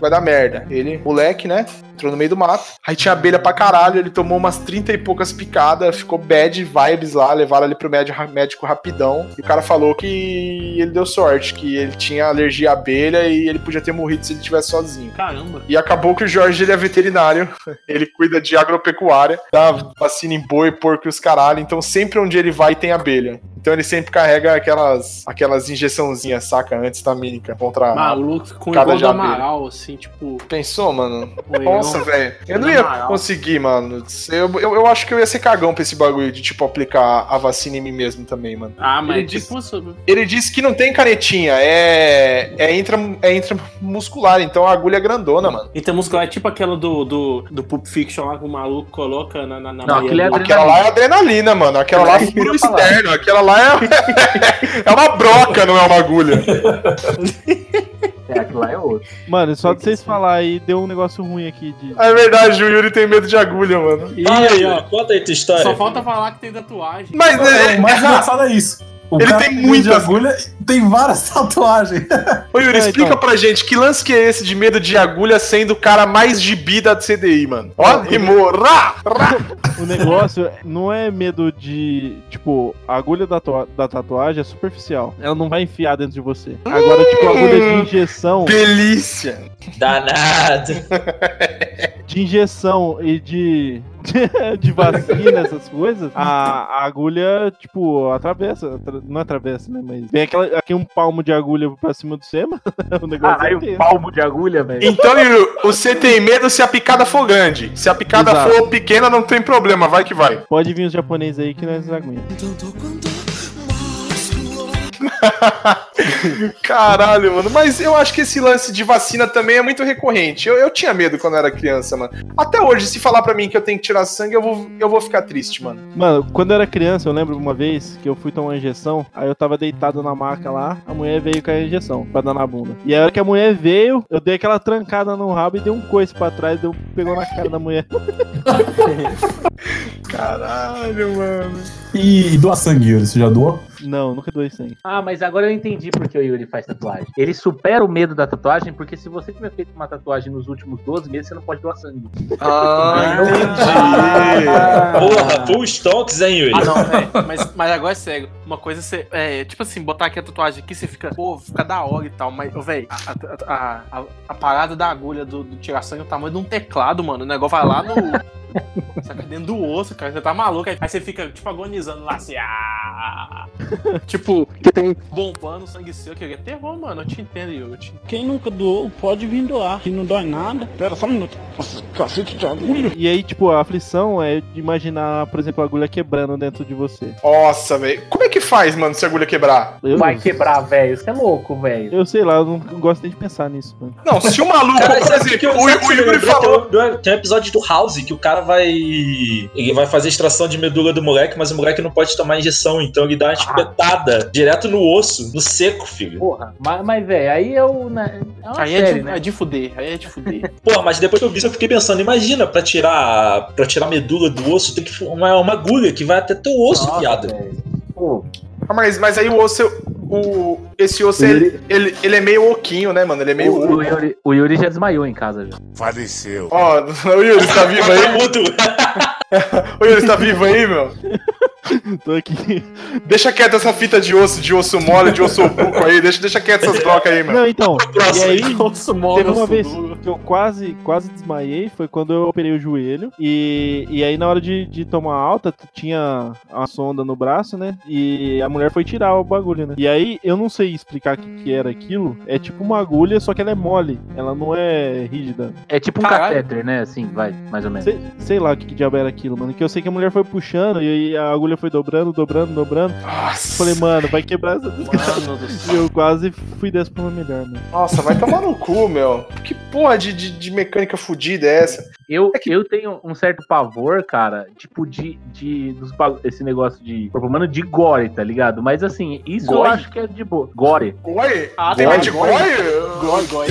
C: vai dar merda. Ele, moleque, né? Entrou no meio do mato. Aí tinha abelha pra caralho, ele tomou umas 30 e poucas picadas, ficou bad vibes lá, levaram ele pro médico, médico rapidão. E o cara falou que ele deu sorte, que ele tinha alergia à abelha e ele podia ter morrido se ele estivesse sozinho.
B: Caramba.
C: E acabou que o Jorge ele é veterinário, ele cuida de agropecuária, dá vacina em boi, porco e os caralho, então sempre onde ele vai tem abelha. Então ele sempre carrega aquelas aquelas injeçãozinhas, saca, antistamínica contra...
B: Maluco, com
C: Cada
B: igual do. Amaral, assim, tipo.
C: Pensou, mano? Nossa, velho. Eu não ia conseguir, mano. Eu, eu, eu acho que eu ia ser cagão pra esse bagulho de, tipo, aplicar a vacina em mim mesmo também, mano.
B: Ah, mas
C: Ele
B: tipo. isso-
C: Ele disse que não tem canetinha, é. É, intra, é intramuscular, então a agulha é grandona, mano.
B: Intermuscular é tipo aquela do, do, do Pulp Fiction lá que o maluco coloca na, na, na
E: Não, aquele é.
C: Aquela lá é adrenalina, mano. Aquela lá é furo externo. Aquela lá é. é uma broca, não é uma agulha.
E: É, aquilo lá é outro.
F: Mano, só de vocês falar aí, deu um negócio ruim aqui de.
C: É verdade, o Yuri tem medo de agulha, mano.
B: Ih,
A: Fala aí,
B: ó.
A: ó. Conta aí tua história.
B: Só falta falar que tem tatuagem.
C: Mas
D: É,
C: é,
D: o mais engraçado é isso. O
C: Ele tem muitas-
D: agulha e tem várias tatuagens.
C: Ô Yuri,
F: É,
C: explica
F: então.
C: pra gente que lance que é esse de medo de agulha sendo o cara mais gibi da CDI, mano. Ó, rimou. Rá, rá.
F: O negócio não é medo de. Tipo, a agulha da, da tatuagem é superficial. Ela não vai enfiar dentro de você. Agora, tipo, a agulha de injeção.
C: Delícia.
A: Danado.
F: De injeção e de. de vacina, essas coisas, a, a agulha, tipo, atravessa. atra- Não atravessa, né? Mas vem aquela, aqui um palmo de agulha pra cima do cima. o negócio é
E: Caralho,
F: tenso.
E: um palmo de agulha, velho.
C: Então, Yuri, você tem medo se a picada for grande. Se a picada
F: Exato.
C: for pequena, não tem problema. Vai que vai.
F: Pode vir os japoneses aí que nós aguentamos.
C: Caralho, mano. Mas eu acho que esse lance de vacina também é muito recorrente. Eu, eu tinha medo quando eu era criança, mano. Até hoje, se falar pra mim que eu tenho que tirar sangue, eu vou, eu vou ficar triste, mano.
F: Mano, quando eu era criança, eu lembro uma vez que eu fui tomar uma injeção, aí eu tava deitado na maca lá, a mulher veio com a injeção pra dar na bunda. E a hora que a mulher veio, eu dei aquela trancada no rabo e dei um coice pra trás, deu, pegou na cara da mulher.
C: Caralho, mano.
D: E, e doar sangue, Yuri, você já doou?
F: Não, nunca doei sangue.
E: Ah, mas agora eu entendi por que o Yuri faz tatuagem. Ele supera o medo da tatuagem, porque se você tiver feito uma tatuagem nos últimos 12 meses, você não pode doar sangue.
C: Ah, entendi.
A: Porra, full stonks, hein, Yuri?
B: Ah, não, velho. Mas, mas agora é sério. Uma coisa você. É, tipo assim, botar aqui a tatuagem aqui, você fica. Pô, fica da hora e tal. Mas, velho, a, a, a, a- a parada da agulha do, do tirar sangue é o tamanho de um teclado, mano. O negócio vai lá no. Saca dentro do osso, cara. Você tá maluco. Aí você fica, tipo, agonizando lá assim. Ah! tipo, que tem bombando sangue seu. Que é terror, mano. Eu te entendo, Yuri. Eu te.
G: Quem nunca doou, pode vir doar, que não dói nada. Pera só um minuto. Nossa, cacete de agulha.
F: E aí, tipo, a aflição é de imaginar, por exemplo, a agulha quebrando dentro de você.
C: Nossa, velho. Como é que faz, mano, se a agulha quebrar?
F: Eu,
E: Vai quebrar, velho. Você é louco, velho.
F: eu sei lá, eu não gosto nem de pensar nisso, mano.
C: Não, se o maluco,
A: Cara,
C: por
A: sabe o que
C: exemplo,
A: eu-
C: o,
A: o
C: o Yuri falou.
A: Tem um- Tem um episódio do House que o cara vai. Ele vai fazer extração de medula do moleque, mas o moleque não pode tomar injeção, então ele dá uma espetada direto no osso, no seco, filho.
E: Porra, mas, mas velho, aí eu. né, É uma
B: Aí é
E: série,
B: de,
E: né?
B: é de fuder. Aí é de fuder.
A: Porra, mas depois que eu vi isso, eu fiquei pensando, imagina, pra tirar para tirar a medula do osso, tem que uma, uma agulha que vai até teu osso,
E: Nossa,
A: piada.
E: Pô,
C: Ah, mas, mas aí o osso. O, esse osso, ele, ele, ele é meio oquinho, né, mano? Ele é meio.
E: o, o Yuri, o Yuri já desmaiou em casa já.
H: Faleceu.
C: Ó, o Yuri, tá vivo aí?
A: Mudo.
C: O Yuri, tá vivo aí, meu?
F: Tô aqui.
C: Deixa quieto essa fita de osso, de osso mole, de osso buco aí. Deixa, deixa quieto essas trocas aí, meu.
F: Não, então. E aí,
B: Nossa,
F: Teve
B: mano.
F: uma vez que eu quase, quase desmaiei, foi quando eu operei o joelho. E, e aí, na hora de, de tomar alta, tinha a sonda no braço, né? E a mulher foi tirar o bagulho, né? E aí, eu não sei explicar o que, que era aquilo. É tipo uma agulha, só que ela é mole. Ela não é rígida.
E: É tipo um
B: Caralho.
E: catéter, né? Assim, vai, mais ou menos.
F: Sei, sei lá o que, que diabo era aquilo, mano. Que eu sei que a mulher foi puxando e a agulha foi dobrando, dobrando, dobrando.
C: Nossa.
F: Falei, mano, vai quebrar essa desgraça. E eu quase fui dessa pra uma melhor, mano.
C: Nossa, vai tomar no cu, meu. Que porra de, de, de mecânica fodida é essa?
E: Eu, eu tenho um certo pavor, cara, tipo, de, de dos, esse negócio de corpo humano de gore, tá ligado? Mas assim, isso eu
B: Gore?
E: acho que é de boa. Gore.
C: Goi?
B: Ah,
C: Tem
B: tá,
C: de
B: goi.
C: goi?
B: Goi, goi.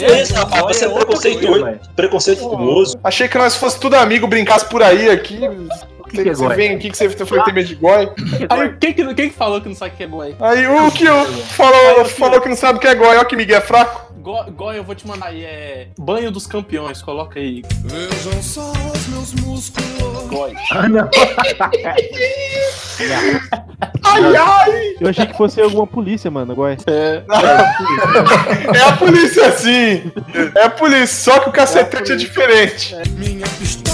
A: É rapaz, você é preconceituoso,
E: velho.
A: preconceituoso.
C: Achei que nós fosse tudo amigo, brincasse por aí aqui.
E: O que, que é
C: você
E: gore?
C: vem aqui que você foi ter medo de goi.
E: É
B: Aí, quem que, quem que falou que não sabe o que é goi?
C: Aí o que eu falou, falou que não sabe o que é goi, ó que Miguel é fraco.
B: Go- Goi, eu vou te mandar aí, é. Banho dos campeões, coloca aí.
H: Vejam só os meus músculos.
B: Goi.
E: Ah, não.
C: Ai, ai!
F: Eu achei que fosse alguma polícia, mano. Agora.
B: É.
C: É a polícia sim! É a polícia, só que o cacetete é, diferente.
H: Minha pistola.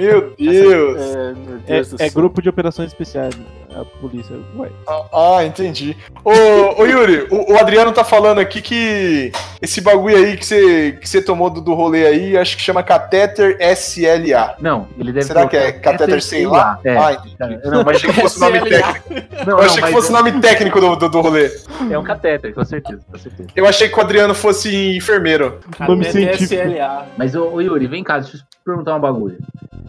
C: Meu Deus!
B: É, meu
F: É,
B: Deus
F: é
B: céu.
F: grupo de operações especiais. A polícia. Ué.
C: Ah, ah, entendi. Ô, ô Yuri, o, o Adriano tá falando aqui que esse bagulho aí que você, que você tomou do, do rolê aí, acho que chama catéter SLA.
E: Não, ele deve
C: Será
E: ter
C: que é catéter sei lá?
E: É.
C: Ah, entendi.
E: Não,
C: Eu
E: mas
C: achei que fosse o nome técnico.
E: não,
C: Eu
E: não,
C: achei que fosse o nome técnico do, do, do rolê.
E: é um catéter, com certeza, com certeza.
C: Eu achei que o Adriano fosse enfermeiro.
F: Nome científico.
B: SLA.
E: Mas, ô, ô, Yuri, vem cá, deixa eu te perguntar um bagulho.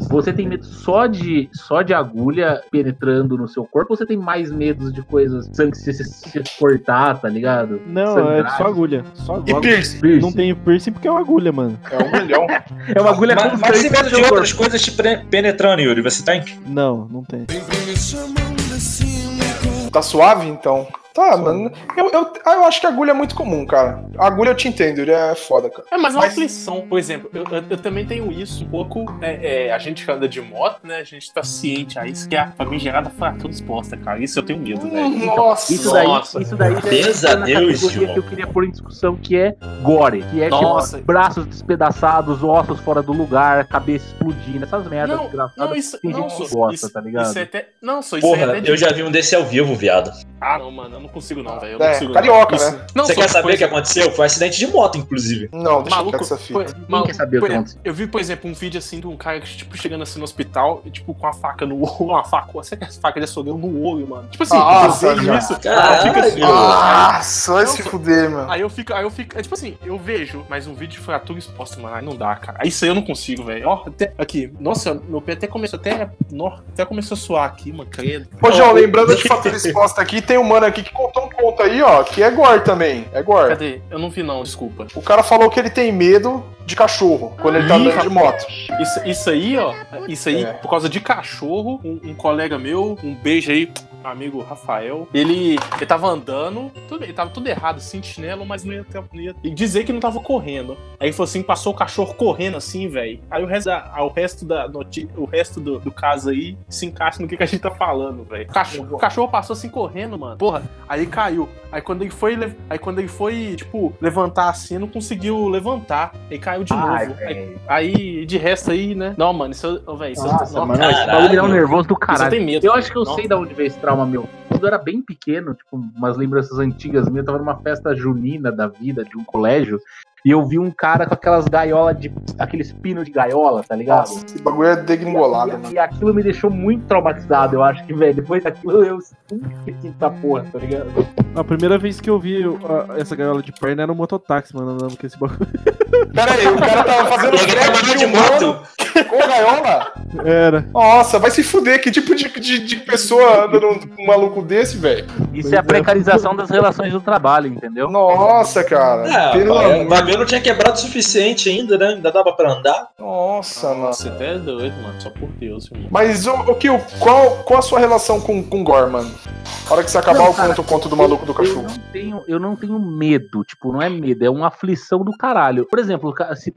E: Você tem medo só de, só de agulha penetrando no seu corpo ou você tem mais medos de coisas, sangue se, se, se cortar, tá ligado?
F: Não,
E: Sangrar,
F: é só agulha. Só
C: E
F: agulha.
C: piercing.
E: piercing.
F: Não tem piercing porque é uma agulha, mano.
C: É um milhão.
E: É uma agulha
A: Mas, mas e
E: no
A: medo de
E: seu
A: outras
E: corpo.
A: coisas te penetrando, Yuri? Você tá em.
F: Não, não tem.
C: Tá suave, então? Tá, mano. Eu, eu, ah, eu acho que agulha é muito comum, cara. Agulha eu te entendo, ele é foda, cara.
B: É, mas é uma
C: Mas-
B: aflição. Por exemplo, eu, eu- eu também tenho isso um pouco. é, é, a gente que anda de moto, né? A gente tá ciente a isso, que é a famigerada fratura exposta, cara. Isso eu tenho medo, velho.
C: Nossa.
E: Isso daí,
B: Nossa.
E: isso daí já na categoria
A: João.
E: que eu queria pôr em discussão, que é gore. Que é
B: Nossa.
E: tipo, braços despedaçados, ossos fora do lugar, cabeça explodindo, essas merdas
B: Não,
E: desgraçadas.
B: não, isso,
E: Tem
B: não,
E: gente que
B: isso-
E: gosta,
B: isso-
E: tá ligado?
B: Isso é até, não, só isso é
A: Porra,
B: até de-
A: eu já vi um desse ao vivo, viado.
B: Ah, não, mano, não consigo não, velho. Eu não
C: É,
B: consigo.
C: carioca,
B: não. Isso-
C: né?
B: Não,
A: Você quer saber o que aconteceu? Foi um acidente de moto, inclusive.
C: Não, deixa
B: Maluco,
C: quieto essa
B: foi-
C: fita.
B: mal-
E: quer saber o
B: por Eu vi, por exemplo, um vídeo assim de um cara tipo, chegando assim no hospital, e, tipo, com a faca no olho, uma faca, você quer faca de açougueiro no olho, mano. Tipo assim,
C: Nossa,
B: eu vejo
C: cara.
B: isso. Fica assim,
C: Ah, só
B: Não,
C: esse fuder, meu.
B: Aí eu fico, aí eu fico, é tipo assim, eu vejo, mas um vídeo de fratura exposta, mano, aí não dá, cara. Aí isso aí eu não consigo, velho. Ó, até aqui, nossa, meu pé até começou até, até começou a suar aqui, mano, credo.
C: Ô, João, lembrando de fatura exposta aqui, tem um mano aqui que que contou um ponto aí, ó, que é gore também. É gore.
B: Cadê? Eu não vi não, desculpa.
C: O cara falou que ele tem medo de cachorro quando ele tá
B: Ih,
C: andando de moto.
B: Isso, isso aí, ó. Isso aí,
C: É.
B: por causa de cachorro, um, um colega meu, um beijo aí, amigo Rafael, ele, ele tava andando, tudo, ele tava tudo errado, assim, de chinelo, mas não ia, ter- não ia- E dizer que não tava correndo. Aí ele falou assim, passou o cachorro correndo assim, velho. Aí o resto, da, o resto, da noti- o resto do, do caso aí se encaixa no que, que a gente tá falando, velho. O cachorro, o cachorro passou assim correndo, mano. Porra, aí caiu. Aí quando ele foi, aí quando ele foi, tipo, levantar assim, não conseguiu levantar. Aí caiu de
E: Ai,
B: novo. Aí, aí, de resto aí, né? Não, mano, isso, velho, isso
E: Nossa,
B: não,
E: mano, esse
A: caralho.
E: bagulho me dá um nervoso do
B: Isso eu
E: caralho.
B: tenho medo.
E: Eu acho que eu
B: Não.
E: sei de onde veio esse trauma meu. Quando eu era bem pequeno, tipo, umas lembranças antigas minhas, eu tava numa festa junina da vida de um colégio. E eu vi um cara com aquelas gaiolas de. aqueles pinos de gaiola, tá ligado?
C: Nossa, esse bagulho é degringolado,
E: E,
C: mano.
E: e aquilo me deixou muito traumatizado, eu acho que, velho. Depois daquilo eu esqueci essa porra, tá ligado?
F: A primeira vez que eu vi ah, essa gaiola de perna era um mototáxi, mano, andando com esse bagulho.
C: Pera aí, o cara tava fazendo frete
A: de moto.
C: com gaiola?
F: Era.
C: Nossa, vai se fuder. Que tipo de, de, de pessoa anda num um maluco desse, velho?
E: Isso é a precarização das relações do trabalho, entendeu?
C: Nossa, cara.
A: Ah,
C: Pelo amor-
A: bagulho não tinha quebrado o suficiente ainda, né? Ainda dava pra andar.
C: Nossa, mano.
B: Você até é doido, mano. Só por Deus, irmão.
C: Mas, o, o Kill, qual, qual a sua relação com, com Gore, mano? A hora que você acabar,
E: Não,
C: eu
E: cara,
C: conto o conto do maluco do
E: Eu
C: cachorro.
E: não, tenho, eu não tenho medo, tipo, não é medo, é uma aflição do caralho. Por exemplo,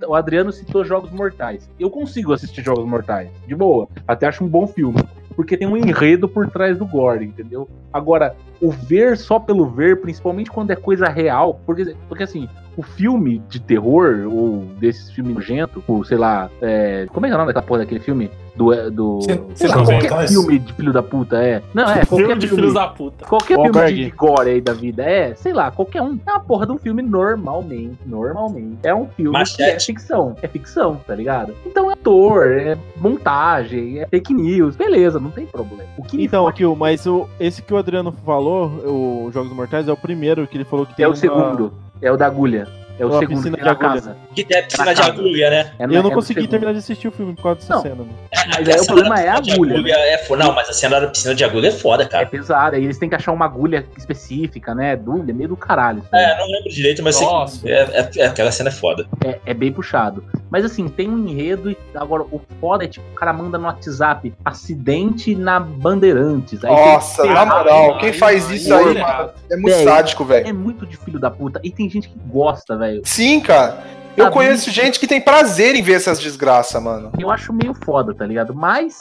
E: o Adriano citou Jogos Mortais. Eu consigo assistir Jogos Mortais, de boa. Até acho um bom filme. Porque tem um enredo por trás do gore, entendeu? Agora, o ver só pelo ver, principalmente quando é coisa real, porque, porque assim, o filme de terror, ou desses filmes nojentos, ou sei lá, é, como é que é o nome daquela porra daquele filme? Do. é, do
B: Cê-
E: sei lá, qualquer filme de filho da puta, é. Não, é, qualquer
B: Filme de filhos da puta.
E: Qualquer filme de gore aí da vida é, sei lá, qualquer um. É uma porra de um filme normalmente. Normalmente. É um filme que é
A: Machete.
E: ficção. É ficção, tá ligado? Então é ator, é montagem, é fake news. Beleza, não tem problema. O que
F: Então,
E: fode
F: Kill, mas o, esse que o Adriano falou, o Jogos Mortais, é o primeiro que ele falou que tem
E: é o
F: uma-
E: segundo. É o da agulha. É o
F: Uma
E: segundo
F: piscina
E: que
F: de agulha.
E: casa.
A: Que tem a piscina de agulha, né?
E: É
F: Eu não
E: é
F: consegui terminar de assistir o filme por causa dessa
E: Não.
F: cena, mano.
E: Mas aí o problema é a agulha, né?
A: É foda. Não, mas a cena da piscina de agulha é foda,
E: É
A: cara.
E: pesado. Aí eles têm que achar uma agulha específica, né? Dúvida, é meio do caralho. aí.
A: É, não lembro direito, mas
B: Nossa.
A: é, é- é- aquela cena é foda.
E: É, é bem puxado. Mas assim, tem um enredo e agora o foda é tipo, o cara manda no WhatsApp acidente na Bandeirantes. Aí
C: Nossa,
E: que
C: na moral, quem faz isso aí, mano, é muito sádico, velho.
E: É muito de filho da puta. E tem gente que gosta, velho.
C: Sim, cara. Eu
E: Tá
C: conheço gente que tem prazer em ver essas desgraças, mano.
E: Eu acho meio foda, tá ligado? Mas.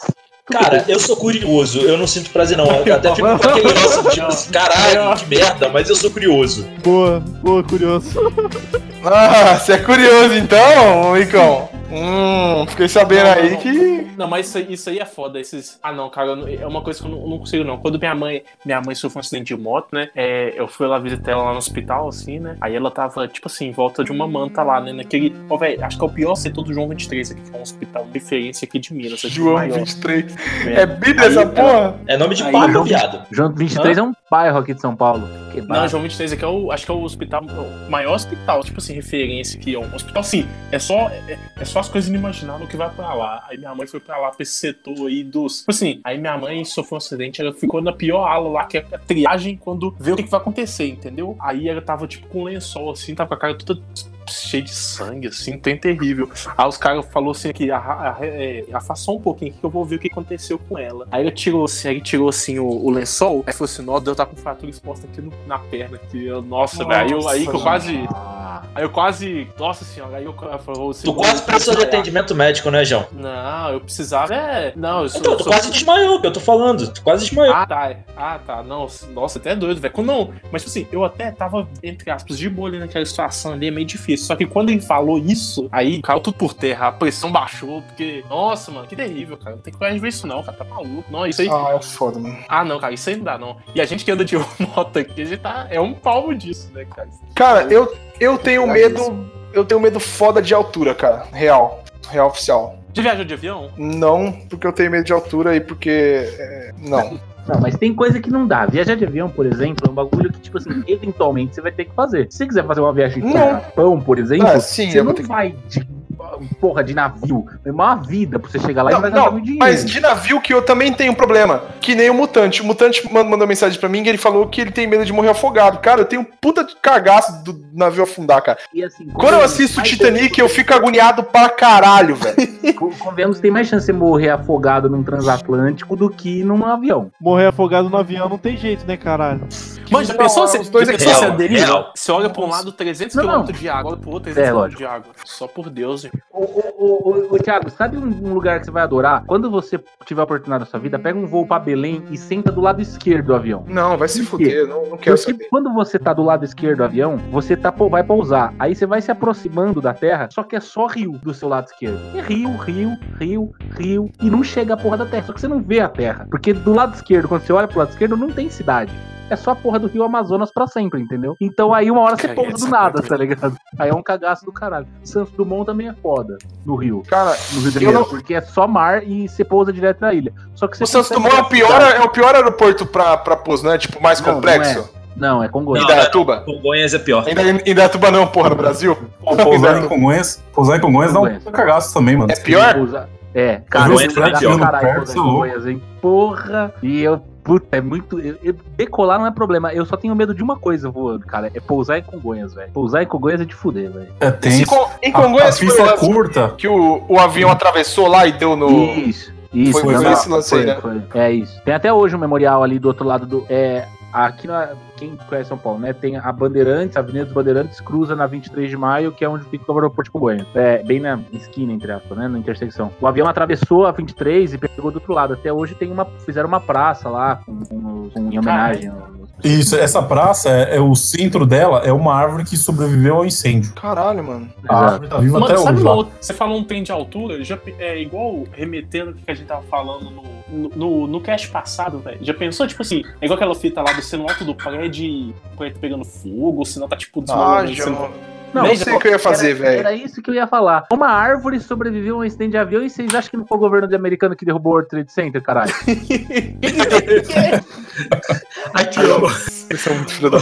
A: Cara, eu sou curioso, eu não sinto prazer não. Eu até fico com aquele negócio, tipo assim, caralho, que merda, mas eu sou curioso.
F: Boa, boa, curioso.
C: Ah, você é curioso então, Icão? Hum, fiquei sabendo
B: Não,
C: aí
B: não,
C: que.
B: Não, mas isso, aí- isso aí é foda. Esses... Ah, não, cara, não- é uma coisa que eu não, não consigo, não. Quando minha mãe, minha mãe sofreu um acidente de moto, né? é, eu fui lá visitar ela lá no hospital, assim, né? Aí ela tava, tipo assim, em volta de uma manta lá, né? Naquele. Ó, velho, acho que é o pior setor do João 23 aqui, que é um hospital de referência aqui de Minas. tipo
C: João
B: maior.
C: 23.
B: É.
C: É Bíblia essa porra?
A: É nome de
E: João-
A: viado.
E: João 23 é um bairro aqui de São Paulo. Que
B: Não,
E: barra.
B: João 23 aqui é o. Acho que é o hospital. O maior hospital, tipo assim, referência aqui. É um hospital, assim. É só, é, é só as coisas inimagináveis que vai pra lá. Aí minha mãe foi pra lá, pra esse setor aí dos. Tipo assim, aí minha mãe sofreu um acidente, ela ficou na pior ala lá, que é a triagem, quando vê o que, que vai acontecer, entendeu? Aí ela tava, tipo, com um lençol, assim, tava com a cara toda cheia de sangue, assim, tem terrível. Aí os caras falaram assim que é, afastou um pouquinho que eu vou ver o que aconteceu com ela. Aí ele tirou assim, aí ele tirou assim o, o lençol, aí falou assim, nossa, eu tá com fratura exposta aqui no- na perna. Que eu, nossa, velho. Aí, eu- aí que eu quase.
E: Ah,
B: Aí eu quase. Nossa senhora, aí eu falou assim.
A: Tu quase precisou de atendimento médico, né, João?
B: Não, eu precisava. É. Não, eu sou.
A: Então, tu
B: sou-
A: quase desmaiou, que eu tô falando. Tu quase desmaiou.
B: Ah, tá. Ah, tá. Não, nossa, até é doido, velho. Não, mas tipo assim, eu até tava, entre aspas, de boa ali naquela situação ali, é meio difícil. Só que quando ele falou isso, aí caiu tudo por terra, a pressão baixou, porque. Nossa, mano, que terrível, cara. Não tem coragem de ver isso, não, cara. Tá maluco. Não, isso aí.
C: Ah, é foda, mano.
B: Ah, não, cara, isso aí não dá, não. E a gente que anda de moto aqui, a gente tá. É um palmo disso, né, cara?
C: Cara, eu, eu tenho medo. Eu tenho medo foda de altura, cara. Real. Real oficial.
B: De viajou de avião?
C: Não porque eu tenho medo de altura e porque. é, não.
E: Não, mas tem coisa que não dá. Viajar de avião, por exemplo, é um bagulho que, tipo assim, eventualmente você vai ter que fazer. Se você quiser fazer uma viagem pro
C: Não.
E: Japão, por exemplo,
C: Ah, sim,
E: você não
C: que.
E: vai de porra de navio. É uma vida pra você chegar lá e
C: Não,
E: gastar
C: não,
E: muito dinheiro.
C: mas de navio que eu também tenho um problema. Que nem o Mutante. O Mutante man- mandou mensagem pra mim e ele falou que ele tem medo de morrer afogado. Cara, eu tenho um puta de cagaço do navio afundar, cara.
E: E assim,
C: Quando eu assisto o Titanic, eu fico agoniado pra caralho, velho.
E: Con- Convenhamos tem mais chance de morrer afogado num transatlântico do que num avião.
F: Morrer afogado no avião não tem jeito, né, caralho?
B: Mano, já pensou?
C: é,
B: Você,
C: os dois
B: já
C: é
B: pensou
A: real,
B: você olha pra um lado 300
E: Não,
B: km de água, olha pro outro 300
E: É,
B: km
E: lógico.
B: de água. Só por Deus, gente.
E: Ô, ô, ô, ô, ô, Thiago, sabe um, lugar que você vai adorar? Quando você tiver a oportunidade na sua vida, pega um voo pra Belém e senta do lado esquerdo do avião.
C: Não, vai se fuder, não, não quero
E: Porque
C: saber.
E: quando você tá do lado esquerdo do avião, você tá, pô, vai pousar. Aí você vai se aproximando da Terra, só que é só rio do seu lado esquerdo. É rio, rio, rio, rio. E não chega a porra da Terra. Só que você não vê a Terra. Porque do lado esquerdo, quando você olha pro lado esquerdo, não tem cidade. É só a porra do rio Amazonas pra sempre, entendeu? Então aí uma hora você pousa do nada, tá ligado? Aí é um cagaço do caralho. Santos Dumont também é foda no rio.
C: Cara,
E: No Rio de Janeiro,
C: não-
E: porque é só mar e você pousa direto na ilha. Só que você
C: o Santos Dumont é o, pior, é o pior aeroporto pra, pra pouso, né? Tipo, mais
E: Não,
C: complexo.
E: Não, é Congonhas.
A: Não, não,
C: Indaiatuba?
A: Congonhas é pior.
C: Indaiatuba não, porra, no Brasil.
D: Pô, Pousar em Congonhas, pousar em Congonhas dá um
E: Congonhas.
D: cagaço também, mano.
C: É pior?
E: É, cara,
A: Congonhas é pior.
E: do caralho pousar
D: é.
E: Congonhas, hein? Porra! E eu, puta, é muito. eu- eu- decolar não é problema. Eu só tenho medo de uma coisa voando, cara. É pousar em Congonhas, velho. Pousar em Congonhas é de fuder, velho.
D: É
C: Em
D: tenso.
C: Con- Em
D: A, a
C: Congonhas foi
D: pista é curta.
C: que o, o avião atravessou lá e deu no.
E: Isso. Isso,
C: Foi-
E: não,
C: foi
E: não,
C: esse lance aí, né?
E: foi. É isso. Tem até hoje um memorial ali do outro lado do. É, aqui na. Quem conhece São Paulo, né? Tem a Bandeirantes, a Avenida dos Bandeirantes, cruza na 23 de maio, que é onde fica o aeroporto de Congonhas. É, bem na esquina, entre aspas, né? Na intersecção. O avião atravessou a 23 e pegou do outro lado. Até hoje tem uma. Fizeram uma praça lá, com, com- com- em homenagem. aos-
D: Isso, essa praça, é, é o centro dela é uma árvore que sobreviveu ao incêndio.
C: Caralho, mano.
D: A árvore tá viva
B: Mano,
D: até
B: sabe
D: hoje.
B: outra- Você falou um trem de altura, já, é igual remetendo o que a gente tava falando no, no, no cast passado, velho. Já pensou, tipo assim, é igual aquela fita lá do ser no alto do prédio, o prédio pegando fogo, ou senão tá tipo
C: Ah,
B: desmoronando.
C: já. Não,
B: Nem
C: sei o que eu ia fazer,
E: era,
C: velho.
E: Era isso que eu ia falar. Uma árvore sobreviveu a um incidente de avião e vocês acham que não foi o governo de americano que derrubou o World Trade Center, caralho?
A: Aqui,
C: Vocês são muito filho da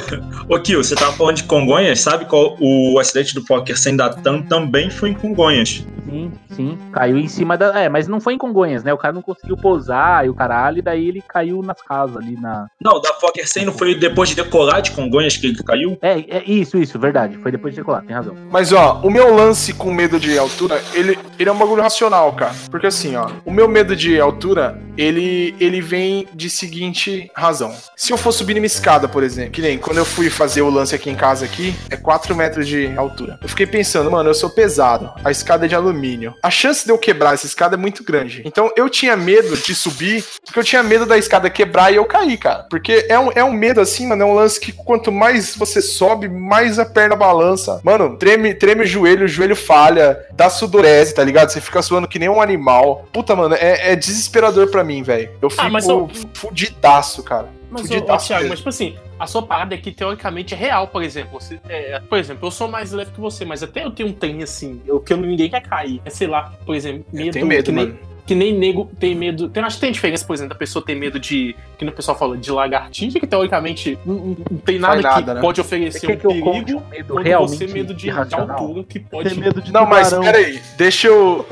A: Ô, Kio, você tava falando de Congonhas, sabe qual o acidente do Poker sem Datan também foi em Congonhas.
E: Sim, sim. Caiu em cima da. É, mas não foi em Congonhas, né? O cara não conseguiu pousar e o caralho, e daí ele caiu nas casas ali na.
A: Não, da Poker 100 não foi depois de decolar de Congonhas que ele caiu?
E: É, é isso, isso, verdade. Foi depois de decolar, tem razão.
C: Mas ó, o meu lance com medo de altura, ele, ele é um bagulho racional, cara. Porque assim, ó, o meu medo de altura, ele, ele vem de seguinte razão. Se eu for subir numa escada, por exemplo, que nem quando eu fui fazer o lance aqui em casa aqui, é 4 metros de altura. Eu fiquei pensando, mano, eu sou pesado, a escada é de alumínio. A chance de eu quebrar essa escada é muito grande. Então eu tinha medo de subir, porque eu tinha medo da escada quebrar e eu cair, cara. Porque é um, é um medo assim, mano, é um lance que quanto mais você sobe, mais a perna balança. Mano, treme, treme o joelho, o joelho falha, dá sudorese, tá ligado? Você fica suando que nem um animal. Puta, mano, é, é desesperador pra mim, velho. Eu fico
B: Ah, eu-
C: fudidaço, cara.
B: Mas, ô, ô,
C: Fudidaço
B: Thiago, mas tipo assim, a sua parada é que teoricamente é real, por exemplo. Você, é, por exemplo, eu sou mais leve que você, mas até eu tenho um trem assim, eu, que eu, ninguém quer cair. É, sei lá, por exemplo, medo.
C: Eu tenho medo,
B: que nem,
C: mano.
B: que nem nego tem medo. Tem, acho que tem diferença, por exemplo, da pessoa ter medo de. Que no pessoal fala de lagartixa, que teoricamente não, não- tem nada,
C: nada,
B: que
C: né?
B: pode oferecer
E: quer
B: um
E: que
B: perigo.
E: medo realmente
B: você medo de, de altura que pode.
F: Tem medo de
C: Não, mas
F: tubarão.
C: peraí, deixa eu.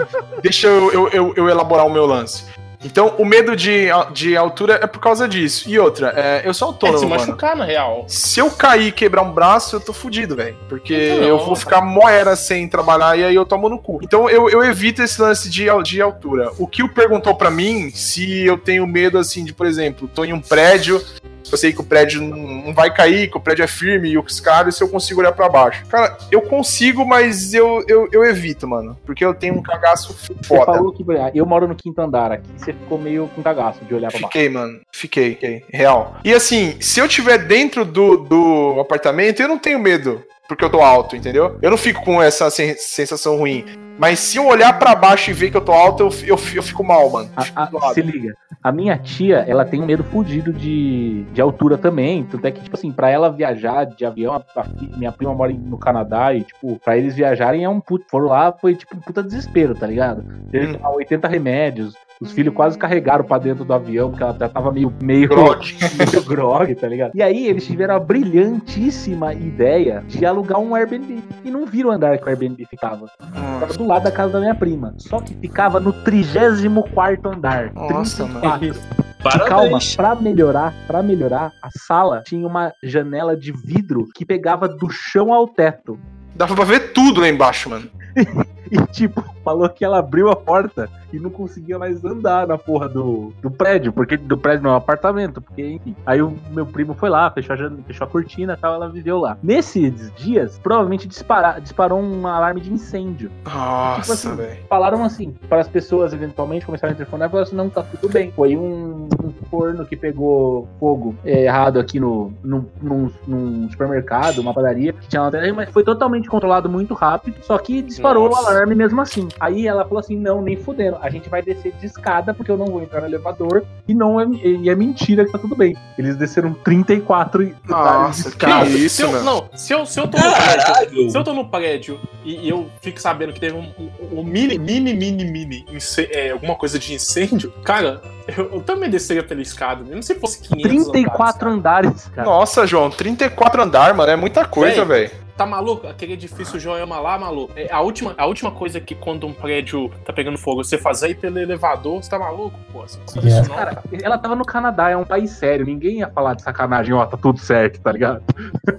C: deixa eu, eu, eu, eu elaborar o meu lance. Então, o medo de, de altura é por causa disso. E outra, é, eu sou
B: É,
C: autônomo,
B: se
C: mano.
B: machucar, na real.
C: Se eu cair e quebrar um braço, eu tô fudido, velho. Porque
B: Não.
C: eu vou ficar moera sem trabalhar e aí eu tomo no cu. Então eu, eu evito esse lance de, de altura. O Kio perguntou pra mim se eu tenho medo, assim, de, por exemplo, tô em um prédio, eu sei que o prédio não vai cair, que o prédio é firme e os caras, se eu consigo olhar pra baixo. Cara, eu consigo, mas eu, eu, eu evito, mano. Porque eu tenho um cagaço
E: Você
C: foda.
E: falou que eu moro no quinto andar aqui, você ficou meio com cagaço de olhar pra baixo.
C: Fiquei, mano. Fiquei, fiquei. Real. E assim, se eu tiver dentro do, do apartamento, eu não tenho medo. Porque eu tô alto, entendeu? Eu não fico com essa sen- sensação ruim. Mas se eu olhar pra baixo e ver que eu tô alto, eu, eu, eu fico mal, mano.
E: A- a- se liga. A minha tia, ela tem um medo fudido de, de altura também. Tanto é que, tipo assim, pra ela viajar de avião, a- a minha prima mora no Canadá e, tipo, pra eles viajarem é um puto. Foram lá, foi tipo um puta desespero, tá ligado? Ele
C: Hum.
E: tomar 80 remédios. Os filhos quase carregaram pra dentro do avião, porque ela já tava meio, meio,
C: Grog.
E: meio grog, tá ligado? E aí eles tiveram a brilhantíssima ideia de alugar um Airbnb. E não viram o andar que o Airbnb ficava. Ficava do lado da casa da minha prima. Só que ficava no 34 andar.
C: Nossa,
E: 34. E
A: Parabéns.
E: calma, pra melhorar, pra melhorar, a sala tinha uma janela de vidro que pegava do chão ao teto.
C: Dava pra ver tudo lá embaixo, mano.
E: E tipo, falou que ela abriu a porta e não conseguia mais andar na porra do, do prédio, porque do prédio não é um apartamento, porque enfim. Aí o meu primo foi lá, fechou a, fechou a cortina e tal, ela viveu lá. Nesses dias, provavelmente dispara, disparou um alarme de incêndio. Tipo
C: Nossa,
E: assim,
C: velho.
E: Falaram assim, para as pessoas eventualmente começaram a telefonar e falaram assim, não, tá tudo bem. Foi um, um forno que pegou fogo é, errado aqui no, num, num- num supermercado, uma padaria, que tinha uma mas foi totalmente controlado muito rápido, só que disparou
B: Nossa.
E: o alarme mesmo assim. Aí ela falou assim, não, nem fudendo, a gente vai descer de escada porque eu não vou entrar no elevador e não é, e é mentira que tá tudo bem. Eles desceram 34 andares de
C: Nossa, que
E: escada.
C: isso,
B: se eu,
C: mano.
B: não, se eu, se eu tô no prédio, se eu tô no prédio e, e eu fico sabendo que teve um, um- um mini, mini, mini, mini, é, alguma coisa de incêndio, cara, eu, eu também desceria pela escada, mesmo se fosse 500
E: 34
B: andares,
E: andares, cara.
C: Nossa, João, 34 andar, mano, é muita coisa, velho.
B: Tá maluco? Aquele edifício Joelma lá, maluco. É a última, a última coisa que quando um prédio tá pegando fogo, você fazer aí pelo elevador, você tá maluco? Pô, você não sabe
D: É.
B: isso não.
E: Cara, ela tava no Canadá, é um país sério. Ninguém ia falar de sacanagem, ó, tá tudo certo, tá ligado?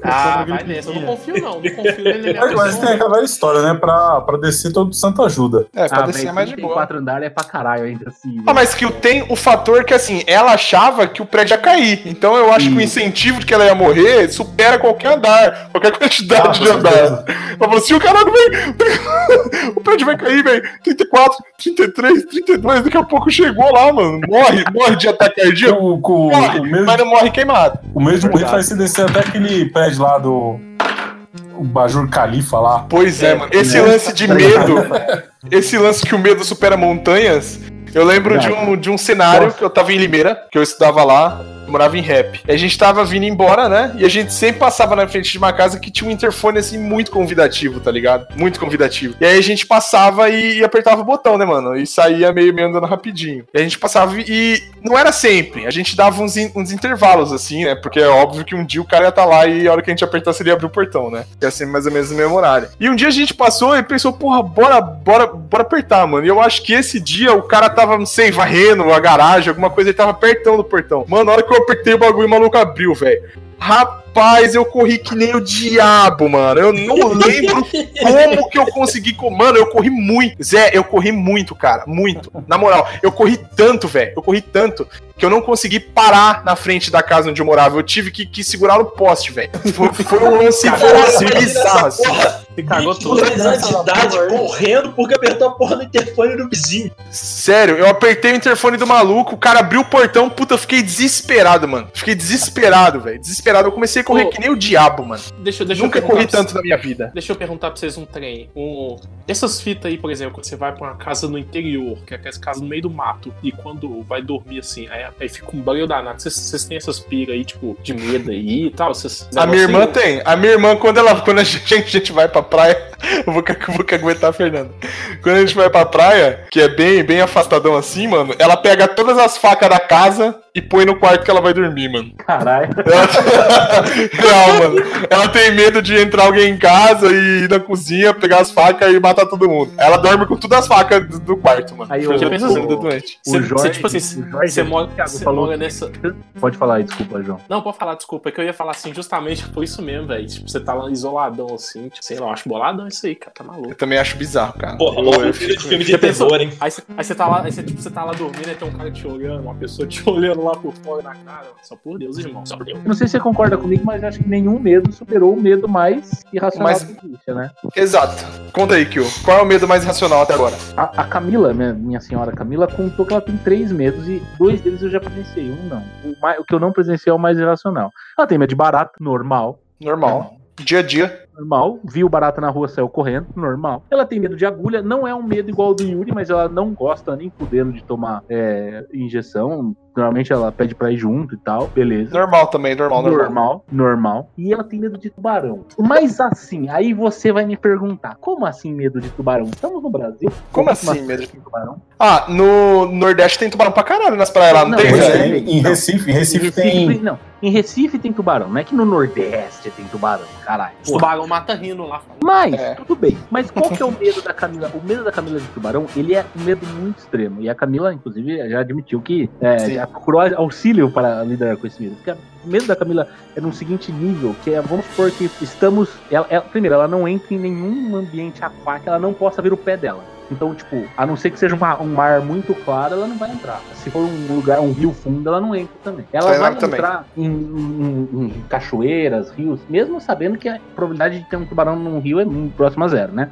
B: Ah, vai nessa. Eu não confio, não. Não confio na minha
D: Mas, mas tem aquela história, né? Pra, pra descer todo santo ajuda.
C: É, pra
E: ah,
C: descer é mais de boa.
E: 34 andares é pra caralho ainda assim.
C: Ah, mas que tem o fator que, assim, ela achava que o prédio ia cair. Então eu acho que o incentivo de que ela ia morrer supera qualquer andar, qualquer quantidade
D: Ah,
C: de
D: com
C: andar. Ela falou assim, o caralho, velho, o prédio vai cair, velho. 34, 33, 32, daqui a pouco chegou lá, mano. Morre, morre de ataque cardíaco.
D: O, o,
C: Morre,
D: o mesmo,
C: mas não morre queimado.
D: o mesmo jeito vai se descer até aquele prédio lá do. O Bajur Califa lá.
C: Pois é,
B: É,
C: mano. Esse
D: né?
C: lance de medo, esse lance que o medo supera montanhas, eu lembro de um, de um cenário que eu tava em Limeira, que eu estudava lá, morava em rap. E a gente tava vindo embora, né? E a gente sempre passava na frente de uma casa que tinha um interfone, assim, muito convidativo, tá ligado? Muito convidativo. E aí a gente passava e, e apertava o botão, né, mano? E saía meio, meio andando rapidinho. E a gente passava e não era sempre. A gente dava uns, in- uns intervalos, assim, né? Porque é óbvio que um dia o cara ia estar lá e a hora que a gente apertasse ele ia abrir o portão, né? Ia ser mais ou menos no mesmo horário. E um dia a gente passou e pensou, porra, bora, bora, bora apertar, mano. E eu acho que esse dia o cara tava, não sei, varrendo a garagem, alguma coisa, ele tava apertando o portão. Mano, na hora que eu apertei o bagulho, o maluco abriu, velho. Rapaz, eu corri que nem o diabo, mano. Eu não lembro como que eu consegui. co- Mano, eu corri muito. Zé, eu corri muito, cara. Muito. Na moral, eu corri tanto, velho. Eu corri tanto que eu não consegui parar na frente da casa onde eu morava. Eu tive que, que segurar no poste, velho. Foi, foi um lance assim, bizarro, assim.
B: Você cagou
A: 20
B: tudo.
A: anos de idade correndo porque apertou a porra do interfone do vizinho.
C: Sério, eu apertei o interfone do maluco, o cara abriu o portão, puta, eu fiquei desesperado, mano. Fiquei desesperado, velho. Desesperado. Eu comecei a correr
B: Ô,
C: que nem o diabo, mano.
B: Deixa, deixa
C: Nunca
B: eu
C: corri tanto na minha vida.
B: Deixa eu perguntar pra vocês um trem. Um... Essas fitas aí, por exemplo, quando você vai pra uma casa no interior, que é aquelas casas no meio do mato, e quando vai dormir assim, aí, aí fica um banho danado. Vocês, vocês têm essas piras aí, tipo, de medo aí e tal? Vocês,
C: A minha irmã
B: aí?
C: tem. A minha irmã, quando ela, quando a gente, a gente vai pra praia, eu vou, vou aguentar a Fernanda. Quando a gente vai pra praia, que é bem, bem afastadão assim, mano, ela pega todas as facas da casa e põe no quarto que ela vai dormir, mano.
E: Caralho.
C: Ela... Real, mano. Ela tem medo de entrar alguém em casa e ir na cozinha, pegar as facas e matar todo mundo. Ela dorme com todas as facas do, do quarto, mano.
E: Aí,
C: Porque é
E: ô,
C: doente.
E: O
B: Você-
E: Jorge,
B: você, tipo assim, Você mora, você
E: falou
B: nessa.
E: Pode falar aí, desculpa, João.
B: Não, pode falar, desculpa. É que eu ia falar assim, justamente por isso mesmo, velho. Tipo, você tá lá isoladão assim, tipo, sei lá, eu acho boladão isso aí, cara. Tá maluco.
C: Eu também acho bizarro, cara.
A: Porra, logo
C: eu
A: filho de filme de terror, hein?
B: Aí, você- aí você tá lá, aí você, tipo, você tá lá dormindo e tem um cara te olhando, uma pessoa te olhando lá por fora na cara. Só por Deus, irmão. Só por Deus.
E: Eu não sei se você concorda comigo, mas acho que nenhum medo superou o medo mais irracional
C: Mas-
E: que existe, né?
C: Exato. Conta aí, Kyo. Qual é o medo mais racional até agora?
E: A, a Camila, minha, minha senhora Camila, contou que ela tem três medos e dois deles eu já presenciei, um não. O, mai- o que eu não presenciei é o mais irracional. Ela tem medo de barata, normal.
C: Normal. Dia a dia.
E: Normal, viu barata na rua, saiu correndo, normal. Ela tem medo de agulha, não é um medo igual ao do Yuri, mas ela não gosta nem fudendo de tomar é, injeção, Normalmente ela pede pra ir junto e tal, beleza.
C: Normal também, normal, normal.
E: Normal, normal. E ela tem medo de tubarão. Mas assim, aí você vai me perguntar: como assim medo de tubarão? Estamos no Brasil?
C: Como assim, medo de
E: tubarão?
C: Ah, no Nordeste tem tubarão pra caralho nas praias lá, não,
E: Não,
C: tem?
E: é-
D: em Recife, em Recife,
E: Em
D: tem.
E: Não, em Recife tem tubarão. Não é que no Nordeste tem tubarão, caralho.
B: Os tubarão mata rindo lá.
E: Mas,
C: É.
E: tudo bem. Mas qual que é o medo da Camila? O medo da Camila de tubarão, ele é um medo muito extremo. E a Camila, inclusive, já admitiu que é, procurou auxílio para lidar com esse medo. Porque o medo da Camila é num seguinte nível, que é, vamos supor que estamos... Ela, ela- primeiro, ela não entra em nenhum ambiente aquático, ela não possa ver o pé dela. Então, tipo, a não ser que seja uma- um mar muito claro, ela não vai entrar. Se for um lugar, um rio fundo, ela não entra também. Ela
C: Vai
E: vai entrar em, em- em cachoeiras, rios, mesmo sabendo que a probabilidade de ter um tubarão num rio é próxima a zero, né?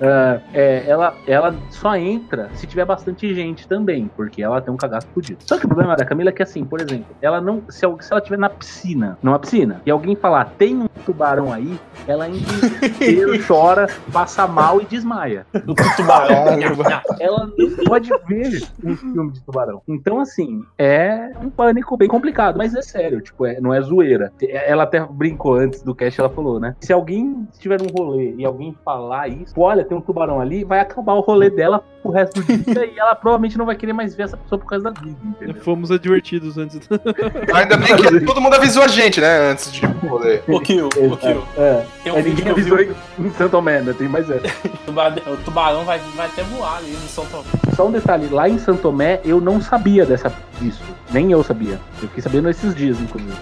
E: Ah, é, ela, ela só entra se tiver bastante gente também, porque ela tem um cagaço fudido. Só que o problema da Camila é que, assim, por exemplo, ela não. Se, se ela estiver na piscina, numa piscina, e alguém falar, tem um tubarão aí, ela desespero, chora, passa mal e desmaia.
B: O tubarão.
E: Ela não pode ver um filme de tubarão. Então, assim, é um pânico bem complicado, mas é sério, tipo, é- não é zoeira. Ela até brincou antes do cast, ela falou, né? Se alguém estiver num rolê e alguém falar isso, olha, tem um tubarão ali, vai acabar o rolê dela pro resto do dia e ela provavelmente não vai querer mais ver essa pessoa por causa da vida, entendeu?
F: Fomos advertidos antes.
C: Ainda bem que todo mundo avisou a gente, né? Antes de poder.
B: O Kill, o Kill.
E: É,
B: Tem um
E: é, ninguém
B: que eu vi,
E: avisou em Santo Tomé, né? Tem mais essa.
B: o tubarão- o tubarão vai, vai até voar ali no São Tomé.
E: Só um detalhe, lá em Santo Tomé eu não sabia dessa, disso. Nem eu sabia. Eu fiquei sabendo esses dias, inclusive.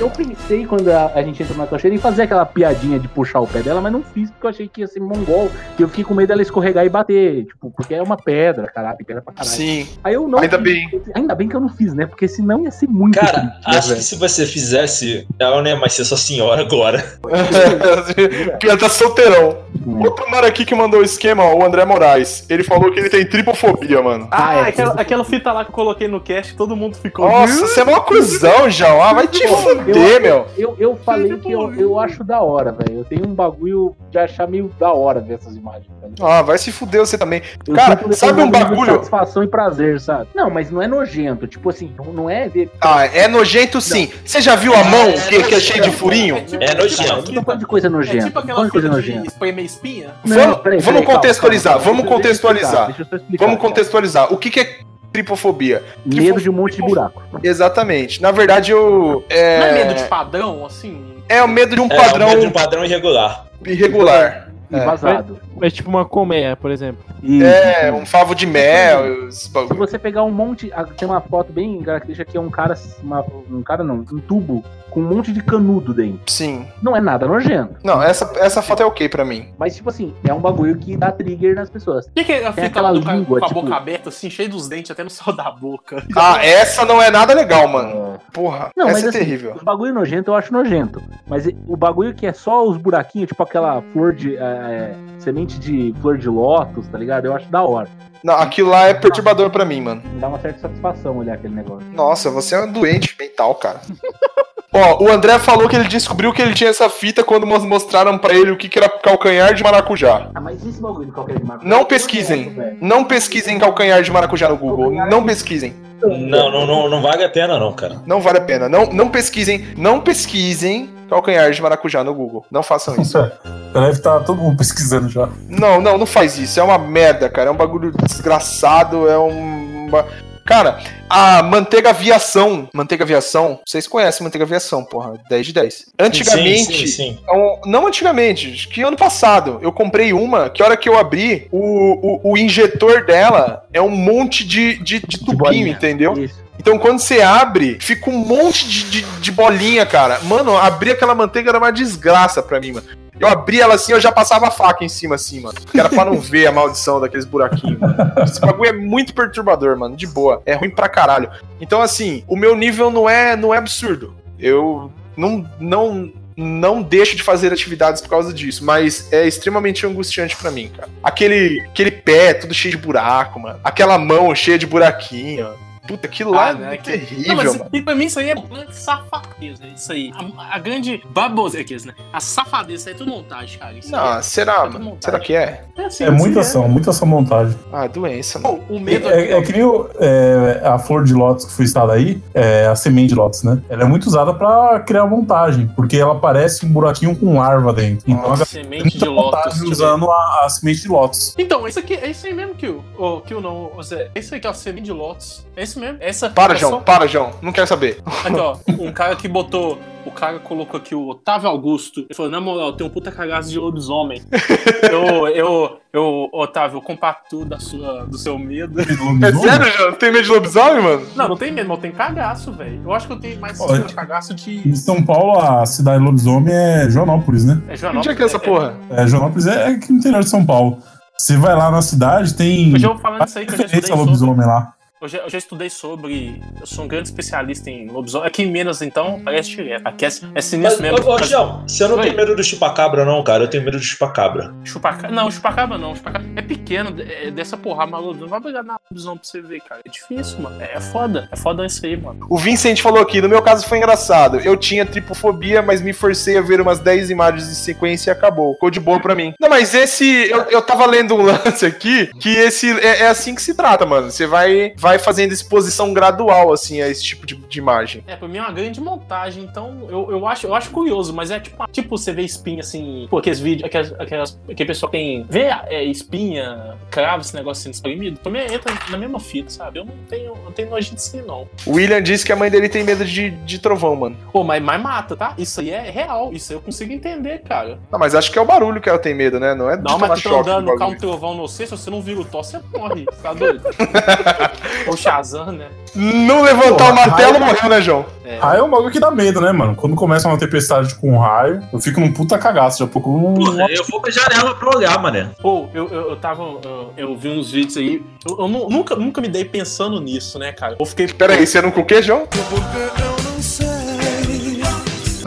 E: Eu pensei quando a, a gente entrou na cachoeira em fazer aquela piadinha de puxar o pé dela, mas não fiz porque eu achei que ia ser mongol. E eu fiquei com medo dela escorregar e bater. Tipo, porque é uma pedra, caralho, pedra pra caralho.
C: Sim.
E: Aí eu não
C: Ainda
E: fiz.
C: bem.
E: Ainda bem que eu não fiz, né? Porque senão ia ser muito
A: Cara,
E: triste, né,
A: acho que
E: velho?
A: se você fizesse, ela não ia mais ser sua senhora agora.
C: Pior tá solteirão. Outro mano aqui que mandou o esquema, ó, o André Moraes. Ele falou que ele tem tripofobia, mano.
B: Ah,
E: Ah, é.
B: aquela, aquela fita lá que eu coloquei no cast, todo mundo ficou.
C: Nossa, você é mó cuzão, João. Ah, vai te fuder, meu.
E: Eu, eu falei que eu, eu acho da hora, velho. Eu tenho um bagulho de achar meio da hora ver essas imagens. velho.
C: Ah, vai se fuder você também.
E: Eu
C: Cara, sabe um bagulho?
E: Satisfação e prazer, sabe? Não, mas não é nojento. Tipo assim, não, não é ver.
C: Ah, é nojento sim. Você já viu a mão que, que é cheia de furinho?
B: tipo-
A: É nojento.
E: Eu tô falando de coisa
B: É
E: nojenta.
B: tipo
E: não tô
B: aquela
E: coisa nojenta.
B: espremer espinha?
C: Vamos-
E: peraí,
C: vamos
E: peraí, calma,
C: contextualizar,
E: calma,
C: vamos contextualizar.
E: Deixa eu só explicar.
C: Vamos contextualizar. O que, que é tripofobia?
E: Medo de um monte de buraco.
C: Exatamente. Na verdade, eu. É,
B: Não é medo de padrão, assim?
C: é o medo de um
A: É,
C: padrão
A: o medo de um padrão irregular.
C: irregular.
E: E
C: É.
E: vazado.
F: É tipo uma colmeia, por exemplo.
C: É, um favo de mel.
E: Se você pegar um monte. Tem uma foto bem característica que é um cara. uma- um cara não, um tubo com um monte de canudo dentro.
C: Sim.
E: Não é nada nojento.
C: Não, essa, essa foto é ok pra mim.
E: Mas, tipo assim, é um bagulho que dá trigger nas pessoas.
B: O que, que é a fita
E: aquela
B: lá do
E: língua,
B: com a
E: tipo-
B: boca aberta, assim, cheio dos dentes, até no céu da boca?
C: Ah, essa não é nada legal, mano. Porra,
E: Não,
C: essa
E: mas
C: é
E: assim,
C: terrível.
E: O bagulho nojento eu acho nojento. Mas o bagulho que é só os buraquinhos, tipo aquela flor de. é, semente de flor de lótus, tá ligado? Eu acho da hora.
C: Não, aquilo lá é perturbador pra mim, mano.
E: Me dá uma certa satisfação olhar aquele negócio.
C: Nossa, você é um doente mental, cara. Ó, o André falou que ele descobriu que ele tinha essa fita quando mos- mostraram pra ele o que, que era calcanhar de maracujá.
E: Ah, mas esse bagulho de qualquer marca.
C: Não pesquisem. Não pesquisem calcanhar de maracujá no Google. Não pesquisem.
A: Não, não, não, não vale a pena, não, cara.
C: Não vale a pena. Não, não pesquisem. Não pesquisem calcanhar de maracujá no Google. Não façam isso.
D: Deve estar todo mundo pesquisando já.
C: Não, não, não faz isso. É uma merda, cara. É um bagulho desgraçado. É um. uma- Cara, a manteiga aviação. Manteiga aviação. Vocês conhecem manteiga aviação, porra. 10 de 10. Antigamente.
A: Sim, sim, sim.
C: Então, não antigamente, acho que ano passado, eu comprei uma que a hora que eu abri, o, o, o injetor dela é um monte de, de, de tubinho, entendeu?
E: Isso.
C: Então quando você abre, fica um monte de, de, de bolinha, cara. Mano, abrir aquela manteiga era uma desgraça pra mim, mano. Eu abri ela assim, eu já passava a faca em cima, assim, mano. Que era pra não ver a maldição daqueles buraquinhos. Esse bagulho é muito perturbador, mano. De boa. É ruim pra caralho. Então, assim, o meu nível não é, não é absurdo. Eu não, não, não deixo de fazer atividades por causa disso, mas é extremamente angustiante pra mim, cara. Aquele, aquele pé tudo cheio de buraco, mano. Aquela mão cheia de buraquinho. Puta, aquilo lá
B: Ah,
C: é
B: né, que-
C: terrível,
B: Não, mas
C: mano.
B: e pra mim isso aí é grande safadeza, isso aí. A, a grande baboseira, né? A safadeza, isso aí é tudo montagem, cara. Isso
C: Não, será,
B: é
C: mano?
B: montagem.
C: Será que é?
B: é, assim,
D: É muita
B: assim,
D: ação, muita ação montagem.
C: Ah, doença, mano.
B: O medo
D: É, é que nem o- é, a flor de lótus que foi citada aí, é, a semente de lótus, né? Ela é muito usada pra criar montagem, porque ela parece um buraquinho com larva dentro. Então tem
B: semente de
D: muita
B: lótus.
D: usando a, a semente de lótus.
B: Então, isso aqui, é isso aí mesmo, Kill. Ô, Kill não, ô Zé. É isso aí que é a semente de Lotus. É isso mesmo. Essa,
C: Para,
B: é
C: João,
B: só-
C: para, João. Não quero saber.
B: Aqui, ó. Um cara que botou. O cara colocou aqui o Otávio Augusto. Ele falou: na moral, tem um puta cagaço de lobisomem. eu, eu, eu, Otávio, eu compacto da sua, do seu medo.
C: É sério, João? Tem medo de lobisomem, mano?
B: Não, não tem medo, mas eu tenho cagaço, velho. Eu acho que eu tenho mais
D: Olha.
B: cagaço de.
D: Em São Paulo, a cidade lobisomem é Joanópolis, né?
B: É
C: Onde é que é essa porra?
D: É, Joanópolis é aqui no interior de São Paulo. Você vai lá na cidade, tem
B: Eu já vou falando isso aí que eu já estudei
D: lobisomem lá.
B: Eu já, eu já estudei sobre. Eu sou um grande especialista em lobisomem. Aqui em Minas, então, parece direto. Aqui é, é
A: Mas,
B: sinistro mesmo.
A: ô, ô, João, você não
B: Oi.
A: tem medo do chupacabra, não, cara? Eu tenho medo do chupacabra.
B: Chupacabra. Não, chupacabra não. Chupacabra é pequeno, é dessa porrada maluca. Não vai pegar na lobisomem pra você ver, cara. É difícil, mano. É, é foda. É foda isso aí, mano.
C: O Vincent falou aqui, no meu caso foi engraçado. Eu tinha tripofobia, mas me forcei a ver umas 10 imagens em sequência e acabou. Ficou de boa pra mim. Não, mas esse. Eu, eu tava lendo um lance aqui que esse é, é assim que se trata, mano. Você vai, vai fazendo exposição gradual, assim, a esse tipo de, de imagem.
B: É, pra mim é uma grande montagem, então eu, eu, acho, eu acho curioso, mas é tipo, tipo você vê espinha assim, pô, aqueles vídeos, aquelas, aquelas, aquele pessoal que tem. Vê é, espinha, cravo, esse negócio sendo espremido, pra mim entra na mesma fita, sabe? Eu não tenho, não tenho nojo de si, não.
C: O William disse que a mãe dele tem medo de, de trovão, mano.
B: Pô, mas, mas mata, tá? Isso aí é real, isso aí eu consigo entender, cara.
C: Não, mas acho que é o barulho que ela tem medo, né? Não é
B: Não, mas tu tá andando, cai um trovão no você, se você não vira o tó, você morre, tá doido? Ou Shazam, né?
C: Não levantar
D: Porra,
C: o martelo,
D: raio-
C: morreu, né, João?
B: É.
D: Raio é um bagulho que dá medo, né, mano? Quando começa uma tempestade com raio, eu fico num puta cagaço. Já pouco um.
A: Porra, eu vou pra janela pra olhar, mané.
B: Pô, eu, eu, eu tava. Eu, eu vi uns vídeos aí. Eu, eu nu- nunca, nunca me dei pensando nisso, né, cara? Eu fiquei.
C: Pera aí, você não com o quê, João?
H: Eu não sei.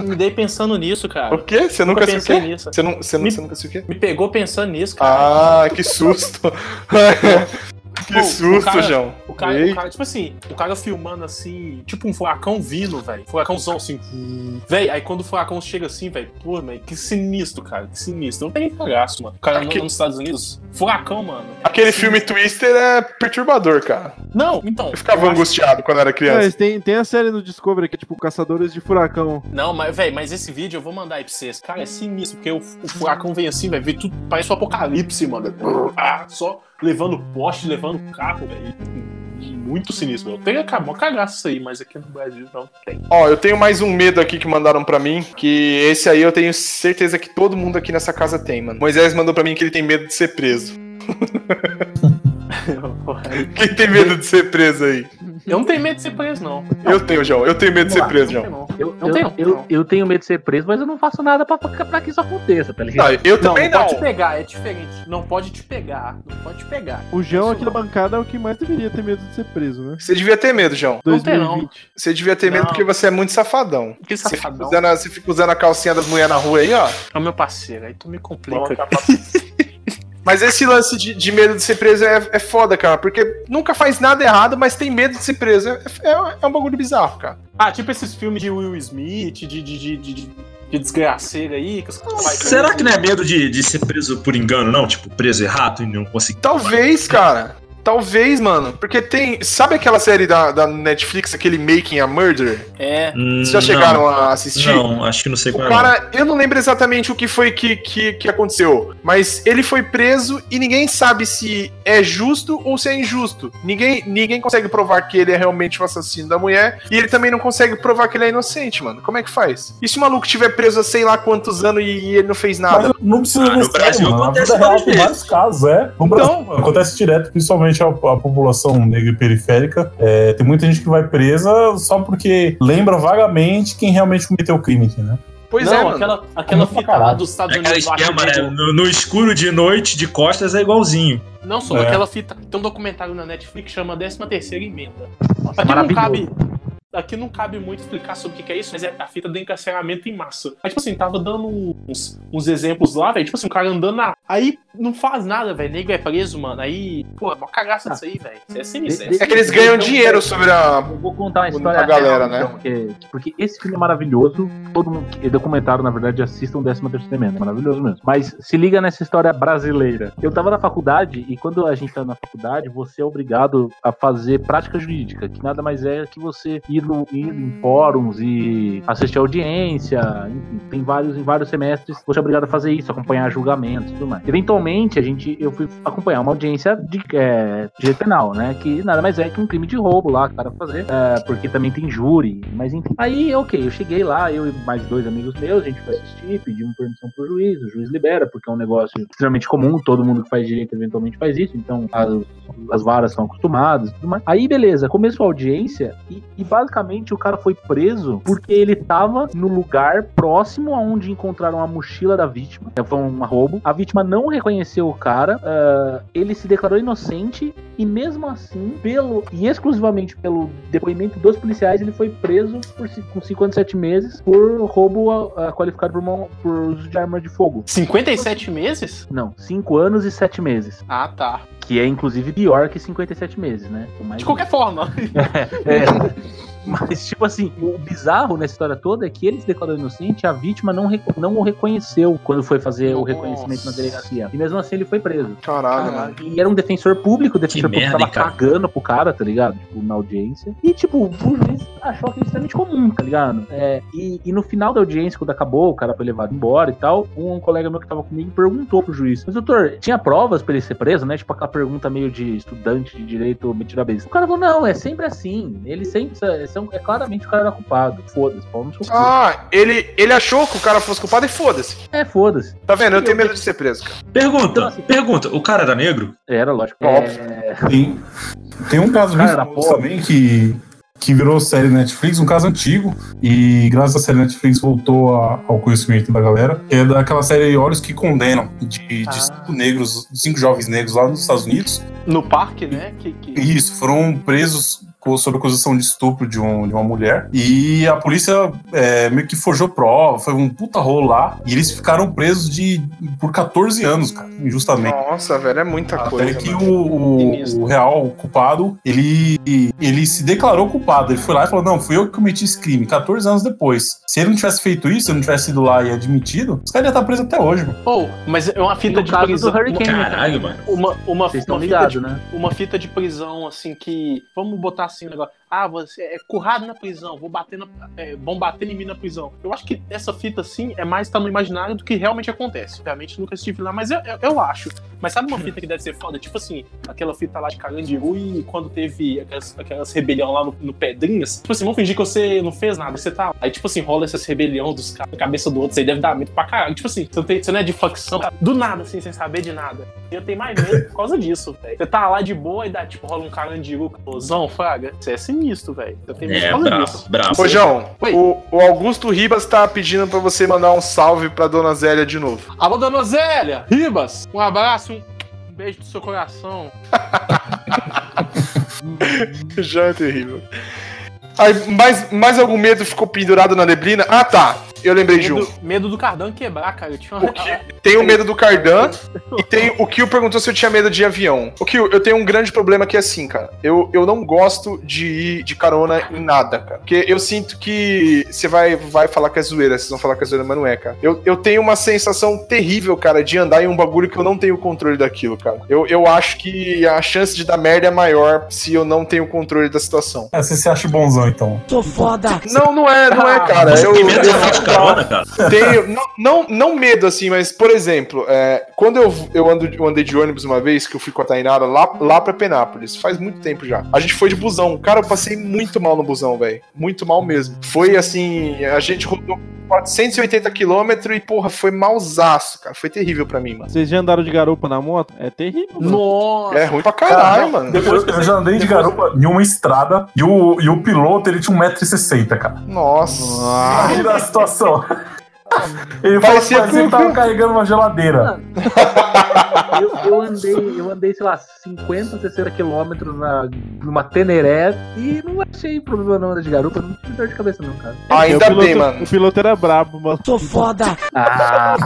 B: Me dei pensando nisso, cara.
C: O quê? Você nunca,
B: Nunca
C: se o
B: pensei nisso.
C: Você, não, você, não,
B: Me-
C: você nunca se o quê?
B: Me pegou pensando nisso, cara.
C: Ah, que susto. que
B: Pô, o
C: susto,
B: cara-
C: João.
B: O cara, o cara, tipo assim, o cara filmando assim, tipo um furacão vindo, velho. Furacãozão assim. Véi, aí quando o furacão chega assim, velho, pô, velho, que sinistro, cara, que sinistro. Não tem cagaço, mano. O cara
C: Aqui-
B: nos Estados Unidos, furacão, mano.
C: Aquele
B: Sim.
C: filme Twister é perturbador, cara.
B: Não, então.
C: Eu ficava
B: eu acho-
C: angustiado quando era criança.
F: Mas tem, tem a série no Discovery que é tipo Caçadores de Furacão.
B: Não, mas, velho, mas esse vídeo eu vou mandar aí pra vocês. Cara, é sinistro, porque o, o furacão vem assim, velho, vê tudo, parece um apocalipse, mano. Ah, só levando poste, levando carro, velho. Muito sinistro, meu. Tem a mó cagaço isso aí, mas aqui no Brasil não tem.
C: Ó, eu tenho mais um medo aqui que mandaram pra mim, que esse aí eu tenho certeza que todo mundo aqui nessa casa tem, mano. Moisés mandou pra mim que ele tem medo de ser preso. Quem tem medo de ser preso aí?
B: Eu não tenho medo de ser preso, não.
C: Eu tenho, João. Eu tenho medo de ser preso,
B: Não
C: João.
B: tenho, não.
E: Eu,
B: Não
E: eu,
B: tem, não.
E: eu, eu tenho medo de ser preso, mas eu não faço nada pra, pra, pra que isso aconteça, tá ligado?
C: Não, eu
B: Não,
C: também
B: não
C: não.
B: pode te pegar, é diferente. Não pode te pegar. Não pode te pegar.
F: O João aqui na bancada é o que mais deveria ter medo de ser preso, né?
C: Você devia ter medo, João.
B: Não tem, não.
F: 2020.
C: Você devia ter medo
B: Não.
C: porque você é muito safadão.
B: Que
C: Você fica,
B: safadão.
C: você fica usando a calcinha das mulheres na rua aí, ó.
B: É o meu parceiro, aí tu me complica.
C: Mas esse lance de, de medo de ser preso é, é foda, cara. Porque nunca faz nada errado, mas tem medo de ser preso. É, é- é um bagulho bizarro, cara.
B: Ah, tipo esses filmes de Will Smith, de, de, de, de, de, de desgraceira aí. Que os caras vai
A: Será que não é medo de, de ser preso por engano, não? Tipo, preso errado e não conseguir.
C: Talvez, cara. Talvez, mano. Porque tem. Sabe aquela série da, da Netflix, aquele Making a Murder?
B: É.
C: Vocês já chegaram a assistir?
A: Não, acho que não sei
C: O
A: qual é. não.
C: cara, eu não lembro exatamente o que foi que, que, que aconteceu, mas ele foi preso e ninguém sabe se é justo ou se é injusto. Ninguém, ninguém consegue provar que ele é realmente o assassino da mulher e ele também não consegue provar que ele é inocente, mano. Como é que faz? E se o maluco tiver preso há sei lá quantos anos e, e ele não fez nada?
D: Mas não precisa
A: Ah, no Brasil
D: mano.
A: Acontece
D: vários casos, é. No Brasil, acontece direto, principalmente a, a população negra e periférica. É, tem muita gente que vai presa só porque lembra vagamente quem realmente cometeu o crime, né?
C: Pois
B: não,
C: é, mano.
B: aquela, aquela
D: Pra
B: fita lá
D: caralho.
B: dos Estados
A: É
B: Unidos.
A: esquema, né? No, no escuro de noite, de costas, é igualzinho.
B: Não, só
D: É.
B: aquela fita. Tem um documentário na Netflix que chama 13 terceira emenda. Aqui não
E: maravilhoso.
B: cabe. Aqui não cabe muito explicar sobre o que que é isso, mas é a fita do encarceramento em massa. Aí, tipo assim, tava dando uns, uns exemplos lá, velho. Tipo assim, o cara andando na. Aí não faz nada, velho. Nego é preso, mano. Aí, pô, é uma cagaça disso aí, velho. Isso é sinistro.
E: De-
C: É que eles ganham dinheiro sobre a.
E: Eu vou contar uma história
C: A galera,
E: real,
C: né?
E: então, porque, porque esse filme é maravilhoso. Todo mundo que é documentário, na verdade, assistam o 13 terceiro Emenda. É maravilhoso mesmo. Mas se liga nessa história brasileira. Eu tava na faculdade e quando a gente tá na faculdade, você é obrigado a fazer prática jurídica, que nada mais é que você ir, no, ir em fóruns e assistir audiência, enfim, tem vários em vários semestres, você é obrigado a fazer isso, acompanhar julgamentos e tudo mais. Eventualmente, a gente, eu fui acompanhar uma audiência de é, direito penal, né? Que nada mais é que um crime de roubo lá, que o cara fazer, é, porque também tem júri, mas enfim. Aí, ok, eu cheguei lá, eu e mais dois amigos meus, a gente foi assistir, pedimos permissão pro juiz, o juiz libera, porque é um negócio extremamente comum, todo mundo que faz direito eventualmente faz isso, então as, as varas são acostumadas e tudo mais. Aí, beleza, começou a audiência e, e basicamente o cara foi preso porque ele tava no lugar próximo aonde encontraram a mochila da vítima. É, Foi um roubo. A vítima não reconheceu o cara. ah, ele se declarou inocente e mesmo assim, pelo e exclusivamente pelo depoimento dos policiais, ele foi preso por, com 5 anos e 7 meses por roubo ah, qualificado por, mão- por uso de arma de fogo.
B: 57 meses?
E: Não, 5 anos e 7 meses.
B: Ah, tá.
E: Que é inclusive pior que 57 meses, né?
B: De qualquer forma.
E: é. Mas, tipo assim, o bizarro nessa história toda é que ele se declarou inocente, a vítima não, reco- não o reconheceu quando foi fazer o
B: Nossa.
E: reconhecimento na delegacia. E mesmo assim ele foi preso.
C: Caralho, mano.
E: E era um defensor público, o defensor
A: Que
E: público
A: merda,
E: tava
A: cara?
E: cagando pro cara, tá ligado? Tipo, na audiência. E, tipo, o juiz achou aquilo extremamente comum, tá ligado? É, e, e no final da audiência, quando acabou, o cara foi levado embora e tal, um colega meu que tava comigo perguntou pro juiz, mas doutor, tinha provas pra ele ser preso, né? Tipo aquela pergunta meio de estudante de direito metido a besta. O cara falou, não, é sempre assim. Ele sempre, é, são- é claramente o cara era culpado. Foda-se, pau no seu cu.
C: Ah, ele, ele achou que o cara fosse culpado e foda-se.
E: É, foda-se.
C: Tá vendo? Eu tenho medo de ser preso, cara.
A: Pergunta,
E: Então, assim-
A: pergunta, o cara era negro?
E: Era, lógico.
C: Óbvio.
E: É,
D: Tem, tem um caso muito famoso
E: pobre.
D: também que, que virou série Netflix, um caso antigo, e graças à série Netflix voltou a- ao conhecimento da galera, é daquela série Olhos que Condenam, de,
B: Ah.
D: de cinco negros, cinco jovens negros lá nos Estados Unidos.
B: No parque, né? Que, que...
D: Isso, foram presos sob acusação de estupro de, um- de uma mulher. E a polícia é, meio que forjou prova, foi um puta rolo lá. E eles ficaram presos de, por 14 anos, cara, injustamente.
C: Nossa, velho, é muita
D: Até
C: coisa.
D: que
C: mano.
D: o, o,
B: Sinistro.
D: o real culpado, ele, ele se declarou culpado. Ele foi lá e falou: Não, fui eu que cometi esse crime, 14 anos depois. Se ele não tivesse feito isso, se ele não tivesse ido lá e admitido, os caras iam estar presos até hoje, mano.
B: Oh, mas é uma fita
E: no
B: de
E: caso
B: prisão.
E: do Hurricane, né?
A: Caralho, mano.
B: Uma, uma,
E: Vocês estão
B: uma fita
E: ligados,
B: de
E: né?
B: uma fita de prisão, assim, que. Vamos botar assim o negócio. Ah, você é currado na prisão, vou bater na, é, vão bater em mim na prisão. Eu acho que essa fita, assim, é mais tá no imaginário do que realmente acontece. Obviamente nunca estive lá, mas eu, eu, eu acho. Mas sabe uma fita que deve ser foda? Tipo assim, aquela fita lá de Carandiru e quando teve aquelas, aquelas rebelião lá no, no Pedrinhas. Tipo assim, vamos fingir que você não fez nada, você tá. Aí, tipo assim, rola essas rebelião dos caras na cabeça do outro, aí deve dar medo pra caralho. Tipo assim, você não, tem- você não é de facção, do nada, assim, sem saber de nada. Eu tenho mais medo por causa disso, velho. Você tá lá de boa e dá, tipo, rola um carandiru com fraga. Isso é sinistro, velho. Eu tenho medo
A: É,
B: disso.
A: brabo.
C: Ô, João, o, o Augusto Ribas tá pedindo pra você mandar um salve pra Dona Zélia de novo.
B: Alô, dona Zélia! Ribas! Um abraço, um um beijo do seu coração.
C: Já é terrível. Aí, mais, mais algum medo ficou pendurado na neblina? Ah, tá. Eu lembrei de um.
B: Medo, medo do Cardan quebrar, cara. Eu tinha uma...
C: O que- Tem o medo do Cardan e tem o Kio perguntou se eu tinha medo de avião. O Kio, eu tenho um grande problema que é assim, cara. Eu, eu não gosto de ir de carona em nada, cara. Porque eu sinto que você vai, vai falar que é zoeira, vocês vão falar que é zoeira, mas não é, cara. Eu, eu tenho uma sensação terrível, cara, de andar em um bagulho que eu não tenho controle daquilo, cara. Eu, eu acho que a chance de dar merda é maior se eu não tenho controle da situação.
D: É, você se acha bonzão, então.
G: Sou foda.
C: Não, não é, não é, cara.
A: Você
C: Eu,
A: medo
C: eu-
A: de carona, cara?
C: tenho, não, não, não medo, assim, mas, por exemplo, é, quando eu, eu, ando, eu andei de ônibus uma vez, que eu fui com a Tainara lá, lá pra Penápolis, faz muito tempo já. A gente foi de busão. Cara, eu passei muito mal no busão, velho. Muito mal mesmo. Foi assim, a gente rodou 480 quilômetros e, porra, foi malzaço, cara. Foi terrível pra mim, mano.
F: Vocês já andaram de garupa na moto? É terrível. mano.
B: Nossa!
C: É ruim pra caralho, mano.
D: Eu, eu já andei de garupa em uma estrada e o, e o piloto ele tinha 1,60m, cara.
C: Nossa.
D: Imagina a situação. Ele
C: Parecia
D: que ele
C: que-
D: tava carregando uma geladeira.
E: Eu, eu andei, eu andei, sei lá, 50, 60 quilômetros na, numa Teneré e não achei problema não de garupa, não tive dor de cabeça não, cara.
C: Ainda
F: o piloto,
C: bem, mano.
F: O piloto era brabo, mano.
G: Sou foda.
E: Ah,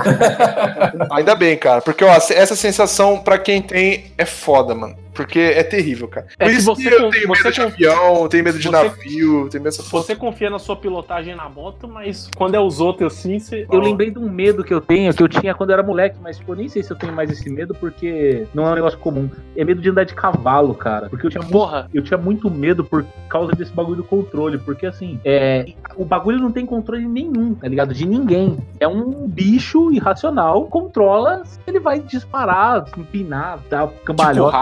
C: Ainda bem, cara. Porque ó, essa sensação, pra quem tem, é foda, mano. Porque é terrível, cara.
B: É
C: Por isso
B: você
C: que eu tenho medo de avião, tenho medo de navio, tenho medo dessa.
B: Você confia na sua pilotagem na moto, mas quando é os outros assim, você.
E: eu lembrei de um medo que eu tenho, que eu tinha quando eu era moleque, mas tipo, eu nem sei se eu tenho mais esse medo, porque não é um negócio comum. É medo de andar de cavalo, cara. Porque eu tinha muito
B: Porra,
E: eu tinha muito medo por causa desse bagulho do controle, porque assim, é, o bagulho não tem controle nenhum, tá ligado? De ninguém. É um bicho irracional, controla se ele vai disparar, empinar, dar cambalhota.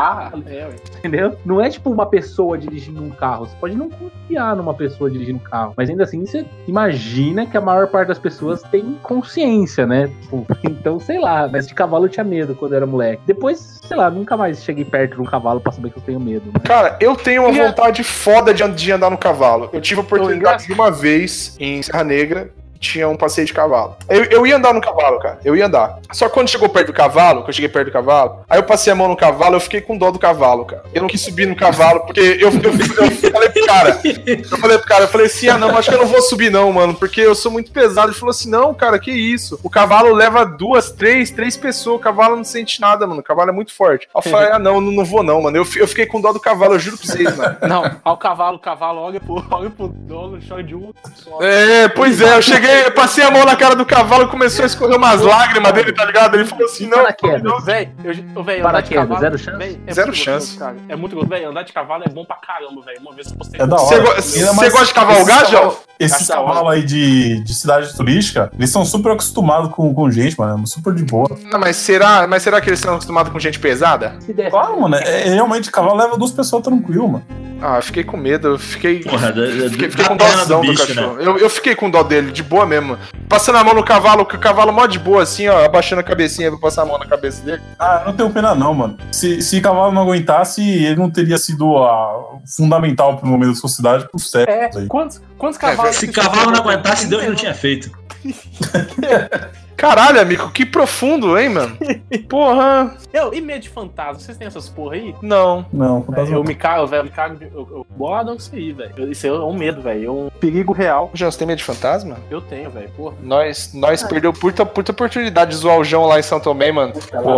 B: É,
E: entendeu? Não é tipo uma pessoa dirigindo um carro. Você pode não confiar numa pessoa dirigindo um carro, mas ainda assim você imagina que a maior parte das pessoas tem consciência, né? Tipo, então, sei lá, mas de cavalo eu tinha medo quando eu era moleque. Depois, sei lá, nunca mais cheguei perto de um cavalo pra saber que eu tenho medo, né?
C: Cara, eu tenho uma
B: E
C: vontade foda de, de andar no cavalo. Eu tive a oportunidade
B: engraçado.
C: de uma vez em Serra Negra. Tinha um passeio de cavalo. Eu, eu ia andar no cavalo, cara. Eu ia andar. Só que quando chegou perto do cavalo, que eu cheguei perto do cavalo, aí eu passei a mão no cavalo, eu fiquei com dó do cavalo, cara. Eu não quis subir no cavalo, porque eu, eu, eu falei pro cara. Eu falei pro cara, eu falei assim: ah, não, acho que eu não vou subir, não, mano, porque eu sou muito pesado. Ele falou assim: não, cara, que isso? O cavalo leva duas, três, três pessoas. O cavalo não sente nada, mano. O cavalo é muito forte. Aí eu falei: ah, não, não, não vou, não, mano. Eu, eu fiquei com dó do cavalo, eu juro pra vocês, mano.
B: Não, ao cavalo, o cavalo olha pro, olha pro dono, chora de um só.
C: É, pois é, eu cheguei, eu passei a mão na cara do cavalo, começou a escorrer umas lágrimas dele, tá ligado? Ele falou assim: não, não,
B: Véi, eu, eu, véi, andar de
E: zero chance?
B: é
C: Zero
B: muito
C: chance.
B: gostoso, cara. É muito gostoso. Véi, andar de cavalo é bom pra caramba, velho. Uma vez postei.
D: É da
C: Você
D: hora.
C: você gosta de cavalgar, João?
D: Esses cavalos aí de, de cidade turística, eles são super acostumados com, com gente, mano. Super de boa.
C: Não, mas será, mas será que eles estão acostumados com gente pesada?
D: Claro, mano. É, é realmente cavalo leva duas pessoas tranquilo, mano.
C: Ah, eu fiquei com medo, eu fiquei.
A: Porra, da-
C: Fiquei, fiquei com dózão do,
A: bicho, né?
C: cachorro. Eu, eu fiquei com dó dele, de boa mesmo. Passando a mão no cavalo, que o cavalo mó de boa, assim, ó, abaixando a cabecinha pra passar a mão na cabeça dele.
D: Ah, eu não tenho pena não, mano. Se, se cavalo não aguentasse, ele não teria sido a, fundamental pro momento da sociedade por
B: É,
D: séculos aí.
B: quantos, quantos
C: É,
B: cavalos.
A: Se
B: que
A: cavalo não aguentasse, Deus não tinha feito.
C: Caralho, amigo, que profundo, hein, mano? Porra.
B: Eu, e medo de fantasma? Vocês têm essas porra aí?
C: Não.
D: Não,
B: Véi,
D: fantasma.
B: Eu me cago, velho, eu me cago. de- Eu, eu com isso aí, velho. Isso aí é um medo, velho. É um perigo real.
C: Já você tem medo de fantasma?
B: Eu tenho, velho. Porra.
C: Nós, nós perdeu puta, puta oportunidade de zoar o João lá em São Tomé, mano.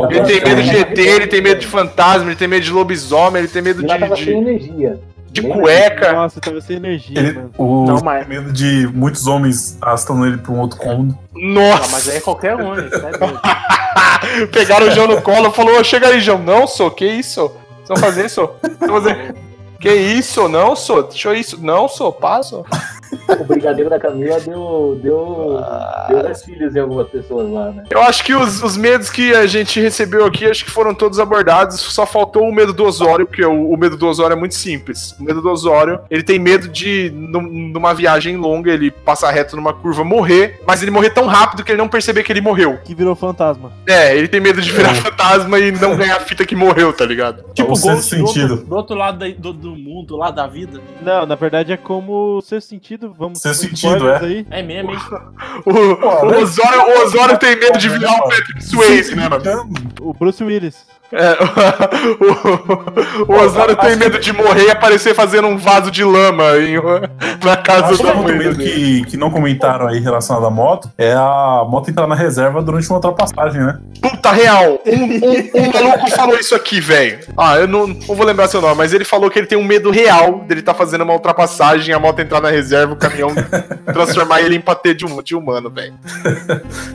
C: Ele tem medo de ET, ele tem medo de fantasma, ele tem medo de lobisomem, ele tem medo de,
E: sem
C: de,
E: energia.
C: De cueca.
F: Nossa, tava sem energia,
D: Ele,
F: mano.
D: o
B: Não, mas-
D: medo de muitos homens arrastando ele pra um outro cômodo.
B: Ah, mas
C: Nossa!
B: aí é qualquer um, é doido.
C: Pegaram o João no colo, falou, chega aí, João. Não, sou, que isso? Vocês vão fazer isso? Vocês vão fazer... Que isso? Não, sou. Deixa eu isso. Não, sou. Passo.
E: O brigadeiro da Camila deu, deu, deu gatilhos em algumas pessoas lá, né?
C: Eu acho que os, os medos que a gente recebeu aqui, acho que foram todos abordados. Só faltou o medo do Osório, porque o, o medo do Osório é muito simples. O medo do Osório, ele tem medo de, num- numa viagem longa, ele passar reto numa curva, morrer, mas ele morrer tão rápido que ele não perceber que ele morreu.
F: Que virou fantasma.
C: É, ele tem medo de virar fantasma e não ganhar a fita que morreu, tá ligado?
B: Tipo,
D: o sexto
B: Ghost do outro,
D: sentido.
B: do outro lado da- do, do mundo, lá da vida.
F: Não, na verdade é como ser sentido. Vamos
D: Ser
F: com
D: sentido, é.
F: aí.
B: É mesmo, hein?
C: O, o Osório, o Osório tem medo de virar o Patrick Swayze, né, mano?
F: O Bruce Willis.
C: É, o, o, o Osório tem medo de morrer e aparecer fazendo um vaso de lama em, na casa
D: Acho que
C: da
D: o
C: mãe
D: outro medo que, que não comentaram aí relacionado à moto é a moto entrar na reserva durante uma ultrapassagem, né?
C: Puta, real. Um, um, um maluco falou isso aqui, velho. Ah, eu não, não vou lembrar seu nome, mas ele falou que ele tem um medo real dele tá fazendo uma ultrapassagem, a moto entrar na reserva, o caminhão transformar ele em patê de, hum, de humano, velho.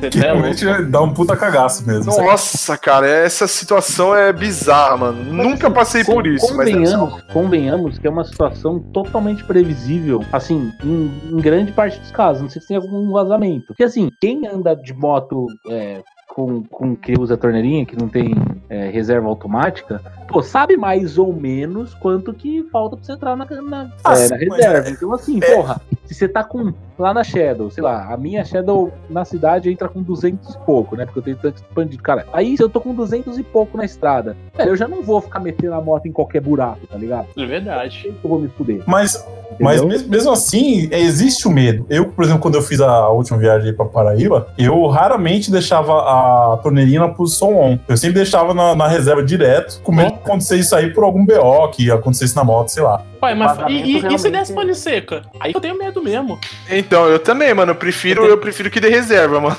B: Louco.
D: realmente dá um puta cagaço mesmo.
C: Nossa, cara, essa situação é bizarra, mano. Nunca passei por isso, mas deve ser uma-
E: Convenhamos, convenhamos que é uma situação totalmente previsível, assim, em, em grande parte dos casos. Não sei se tem algum vazamento. Porque, assim, quem anda de moto é, com, com que usa torneirinha, que não tem é, reserva automática, pô, sabe mais ou menos quanto que falta pra você entrar na, na,
D: Ah,
E: é, na
D: mas
E: reserva. Então, assim,
D: é-
E: porra, se você tá com lá na Shadow, sei lá, a minha Shadow na cidade entra com 200 e pouco, né? Porque eu tenho tanto expandido. Cara, aí se eu tô com 200 e pouco na estrada, velho, eu já não vou ficar metendo a moto em qualquer buraco, tá ligado?
B: É verdade.
E: Eu vou me fuder.
D: Mas, mas
E: entendeu?
D: mesmo assim, é, existe o medo. Eu, por exemplo, quando eu fiz a última viagem aí pra Paraíba, eu raramente deixava a torneirinha na posição on. Eu sempre deixava na, na reserva direto, com medo de acontecer isso aí por algum BO que acontecesse na moto, sei lá.
B: Ué, mas e, e- e se desse
E: é-
B: pane seca? Aí eu tenho medo mesmo.
C: Então, eu também, mano. Eu prefiro, eu prefiro que dê reserva, mano.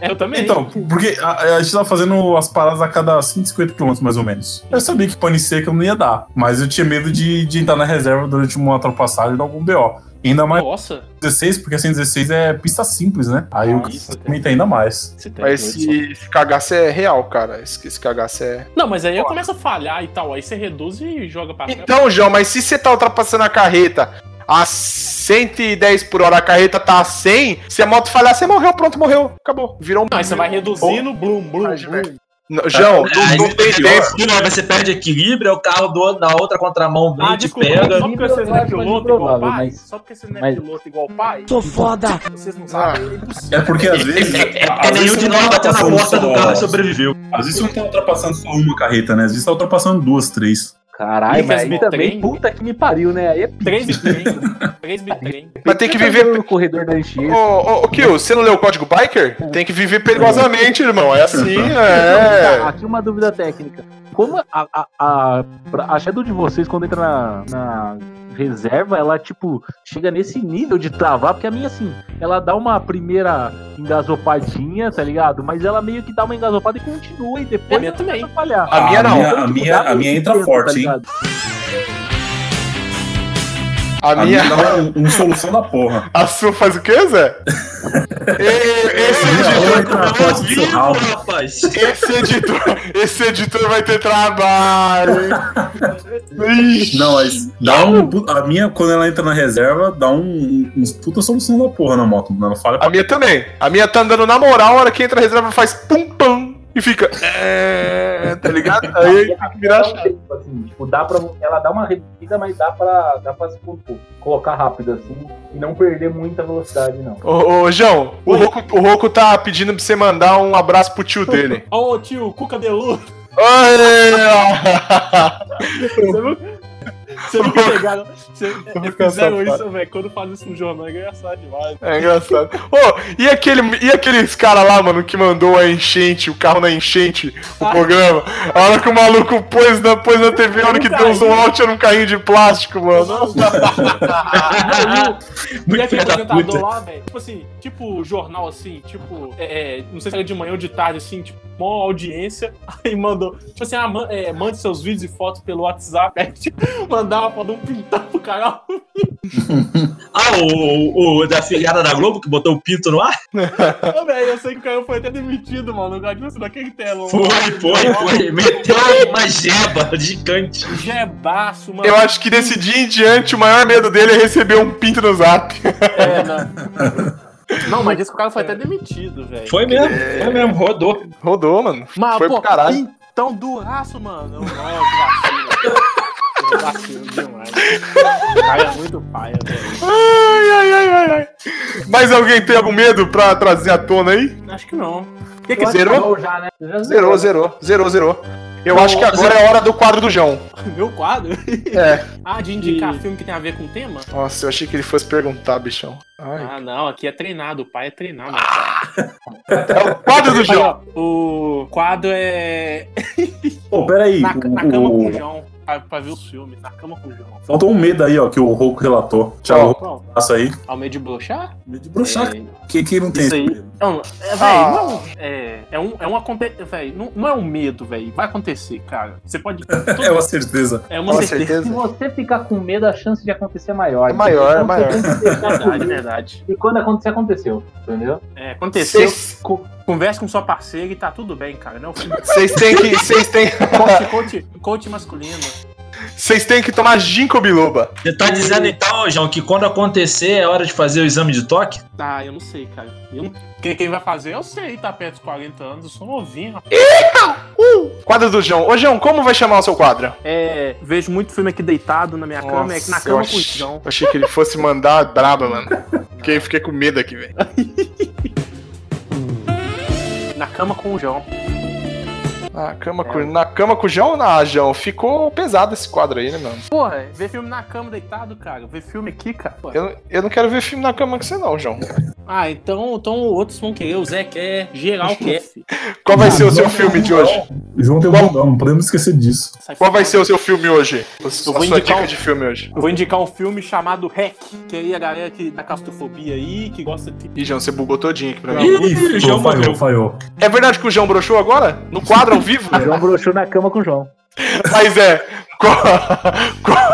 B: É, eu também.
D: Então, porque a, a gente tava fazendo as paradas a cada 150 km mais ou menos. Eu sabia que pane seca não ia dar, mas eu tinha medo de, de entrar na reserva durante uma ultrapassagem de algum BO. Ainda mais
B: Nossa,
D: 16, porque a 116 é pista simples, né? Aí
B: Ah,
D: o
B: isso
D: aumenta ainda mais.
C: Mas esse, esse cagaço é real, cara. Esse, esse cagaço é.
B: Não, mas aí eu começo a falhar e tal. Aí você reduz e joga pra trás.
C: Então, João, mas se você tá ultrapassando a carreta a 110 por hora, a carreta tá a 100, se a moto falhar, você morreu, pronto, morreu. Acabou. Virou um.
B: Não, aí você vai reduzindo, blum, blum, blum.
C: Não, João, não,
A: Aí
C: não tem
A: você
C: tempo.
A: perde, né? você perde equilíbrio, aí o carro do, na outra contramão vem,
B: Ah, desculpa,
A: pega.
B: só porque vocês não é piloto igual o pai?
E: mas-
B: Só porque vocês não é
E: mas-
B: piloto igual o pai?
G: Sou foda.
B: Vocês não sabem, é impossível.
D: É porque às vezes.
A: É
D: às vezes
A: nenhum de
D: não
A: nós
D: tá
A: bateu na porta do carro e sobreviveu.
D: Às vezes você não tá ultrapassando só uma carreta, né? Às vezes tá ultrapassando duas, três.
E: Caralho, mas aí
B: Três
E: também, puta que me pariu, né? Aí é.
B: Três bitrem. Três bitrem.
C: Mas tem que viver.
E: no corredor da.
C: Ô, ô, ô, Kill, você não leu o código biker? Tem que viver perigosamente, irmão. É assim, é.
E: Aqui uma dúvida técnica. Como a, a, a, a Shadow de vocês, quando entra na, na reserva, ela, tipo, chega nesse nível de travar, porque a minha, assim, ela dá uma primeira engasopadinha, tá ligado? Mas ela meio que dá uma engasopada e continua, e depois
B: É, a minha também.
E: a.
C: A minha não.
D: minha-
E: Então,
D: a minha, a minha entra
E: tempo,
D: forte,
E: tá
D: hein?
C: A
D: A minha
C: minha.
D: dá um, um solução da porra.
C: A sua faz o quê, Zé? E- Esse editor,
D: na seu rabo.
A: rapaz.
C: esse editor, esse editor vai ter trabalho.
D: Não, mas dá um. A minha, quando ela entra na reserva, dá um, um, uns puta solução da porra na moto. Ela falha
C: A minha também. A minha tá andando na moral, a hora que entra a reserva faz pum pum e fica. É, tá ligado? Aí tem que virar chave.
E: assim, tipo, dá pra, ela dá uma reduzida, mas dá pra, dá pra tipo, colocar rápido assim e não perder muita velocidade, não.
C: Ô, ô, João, o Roco, o Roco tá pedindo pra você mandar um abraço pro tio dele.
B: Ô, tio, Cuca Delu.
C: Oi!
B: Você não... Pegaram. Você, fizeram isso, velho. Quando fazem isso no jornal é engraçado demais.
C: É engraçado. Ô, e, aquele, e aqueles cara lá, mano, que mandou a enchente, o carro na enchente, o
B: Ah.
C: programa? A hora que o maluco pôs na, pôs na TV, a hora que deu um zoom out era um carrinho de plástico, mano.
B: E aquele apresentador lá, velho, tipo assim, tipo jornal assim, tipo, é, é, não sei se era de manhã ou de tarde, assim, tipo, maior audiência, aí mandou, tipo assim, ah, man- é, mande seus vídeos e fotos pelo WhatsApp, aí tipo, mandava pra um pintão pro canal.
A: Ah, o, o da filhada da Globo que botou o pinto no ar?
B: Ô, velho, eu sei que o cara foi até demitido, mano, o cara assim, daquele telão.
A: Foi, foi, foi. Meteu uma jeba gigante.
B: Jebaço, mano.
C: Eu acho que desse dia em diante o maior medo dele é receber um pinto no zap.
B: É, não. Não, mas disse que o cara foi até demitido, velho.
A: Foi mesmo, foi mesmo, rodou.
C: Rodou, mano.
B: Mas,
C: Foi
B: pô,
C: pro caralho.
B: então duraço, mano. Não, que vacilo. Demais. Cara é muito paia, velho.
C: Ai, ai, ai, ai, ai. Mais alguém tem algum medo pra trazer à tona aí?
B: Acho que não.
C: O que, que zerou?
E: já, né? Já
C: Zerou, zerou, zerou, zerou. Eu acho que agora é a hora do quadro do João.
B: Meu quadro?
C: É.
B: Ah, de indicar filme que tem a ver com o tema?
C: Nossa, eu achei que ele fosse perguntar, bichão. Ai.
B: Ah, não, aqui é treinado, o pai é treinado.
C: É o quadro do
B: Aí,
C: João.
B: ó, o quadro é
D: Pô, peraí.
B: na, na cama com
D: o-
B: o João, pra, pra ver os filmes, na cama com o João.
D: Faltou um medo aí, ó, que o Rouco relatou. Thiago,
B: Qual?
D: passa aí.
B: Ao meio de broxar?
D: Medo de broxar.
B: É,
D: Quem que não tem
B: Isso aí.
D: medo?
B: Não, é, véi,
C: Ah.
B: não, é, é um, é um véi, não, não é um medo, velho. Vai acontecer, cara. Você pode.
D: É uma certeza.
B: É uma
C: Com
B: certeza.
E: Se você ficar com medo, a chance de acontecer é maior.
C: É maior,
E: Então,
C: é maior.
E: que
B: Verdade, verdade.
E: E quando acontecer, aconteceu. Entendeu?
B: É, aconteceu.
C: Vocês
B: Co- Converse com sua parceira e tá tudo bem, cara. Não, coach,
C: vocês têm que. Vocês têm.
B: coach, coach masculino.
C: Vocês têm que tomar ginkgo biloba.
A: Você tá dizendo então, João, que quando acontecer é hora de fazer o exame de toque?
B: Ah, eu não sei, cara. Eu Quem, quem vai fazer, eu sei, tá perto dos 40 anos, eu sou novinho. rapaz.
C: Quadro do João. Ô, João, como vai chamar o seu quadro?
B: É, vejo muito filme aqui deitado na minha cama, é que na
C: Nossa,
B: cama
C: eu
B: com o
C: ach-
B: João.
C: eu achei que ele fosse mandar braba, mano. Fiquei, fiquei com medo aqui, velho.
B: Na cama com o João.
C: Na cama, com, na cama com o João? Ah, João, ficou pesado esse quadro aí, né, mano?
B: Porra, ver filme na cama deitado, cara. Ver filme aqui, cara.
C: Eu, eu não quero ver filme na cama com você, não, João.
B: Ah, então, então outros vão querer. O Zé quer, geral quer.
C: Qual vai ser o seu filme de hoje?
D: João tem um bundão, não podemos esquecer disso.
C: Qual vai ser o seu filme hoje? A sua
B: vou indicar
C: dica
B: um-
C: de filme hoje.
B: Eu vou indicar um filme chamado Hack, que aí a galera que da claustrofobia aí, que gosta de.
C: Ih, João, você bugou todinho aqui pra mim.
A: Ih, João
D: falhou, falhou.
C: É verdade que o João broxou agora? No quadro, ao vivo?
E: O João broxou na cama com o João.
C: Mas é. Qual, qual,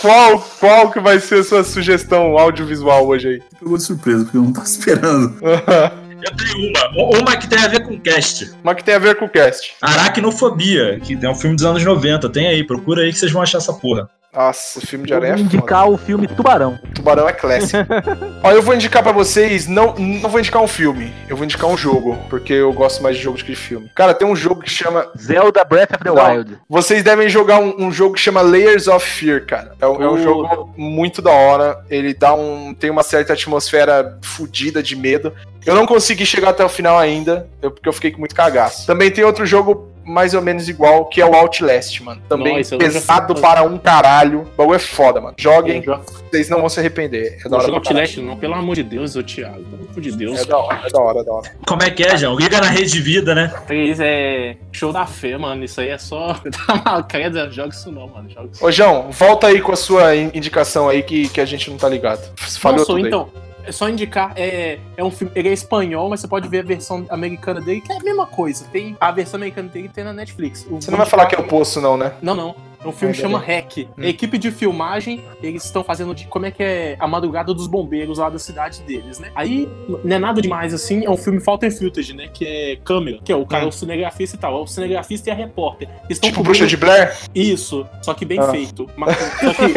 C: qual, qual que vai ser a sua sugestão audiovisual hoje aí?
D: Pegou de surpresa, porque eu não tava esperando.
A: Eu tenho uma. Uma que tem a ver com cast.
C: Mas que tem a ver com o cast.
A: Aracnofobia, que é um filme dos anos 90. Tem aí, procura aí que vocês vão achar essa porra.
C: Nossa, filme de
E: Eu
C: aranha
E: vou
C: é foda.
E: indicar o filme Tubarão.
C: Tubarão é clássico. Ó, eu vou indicar pra vocês, não, não vou indicar um filme, eu vou indicar um jogo, porque eu gosto mais de jogo do que de filme. Cara, tem um jogo que chama.
E: Zelda Breath of the
C: Não.
E: Wild.
C: Vocês devem jogar um, um jogo que chama Layers of Fear, cara. É, um- é um jogo muito da hora. Ele dá um. tem uma certa atmosfera fodida de medo. Eu não consegui chegar até o final ainda, eu- porque eu fiquei com muito cagaço. Também tem outro jogo mais ou menos igual, que é o Outlast, mano. Também
B: Nossa,
C: pesado para um caralho. O bagulho é foda, mano. Joguem,
B: já-
C: vocês não vão se arrepender. É da
B: Não
C: hora. caralho.
B: Outlast, não, pelo amor de Deus, ô Thiago. Pelo amor de Deus.
C: É da hora, é da hora, é da hora.
A: Como é que é, João? Liga na rede de vida, né?
B: Três é show da fé, mano. Isso aí é só. Tá credo, joga isso não, mano. Joga isso
C: Ô, João, volta aí com a sua in- indicação aí que, que a gente não tá ligado. Falhou
B: Não, sou,
C: tudo aí.
B: É só indicar, é, é um filme, ele é espanhol, mas você pode ver a versão americana dele, que é a mesma coisa. Tem a versão americana dele tem na Netflix. O-
C: Você não vai falar que é o poço, não, né?
B: Não, não. É um filme que chama. Hack. A equipe de filmagem, eles estão fazendo de como é que é a madrugada dos bombeiros lá da cidade deles, né? Aí, não é nada demais assim, é um filme Fountain Footage, né? Que é câmera, que é o cara,
C: Hum.
B: o cinegrafista e tal. O cinegrafista e a repórter. Estão
C: Tipo Bruxa de Blair?
B: Isso, só que bem
C: Ah.
B: feito. Mas- só que-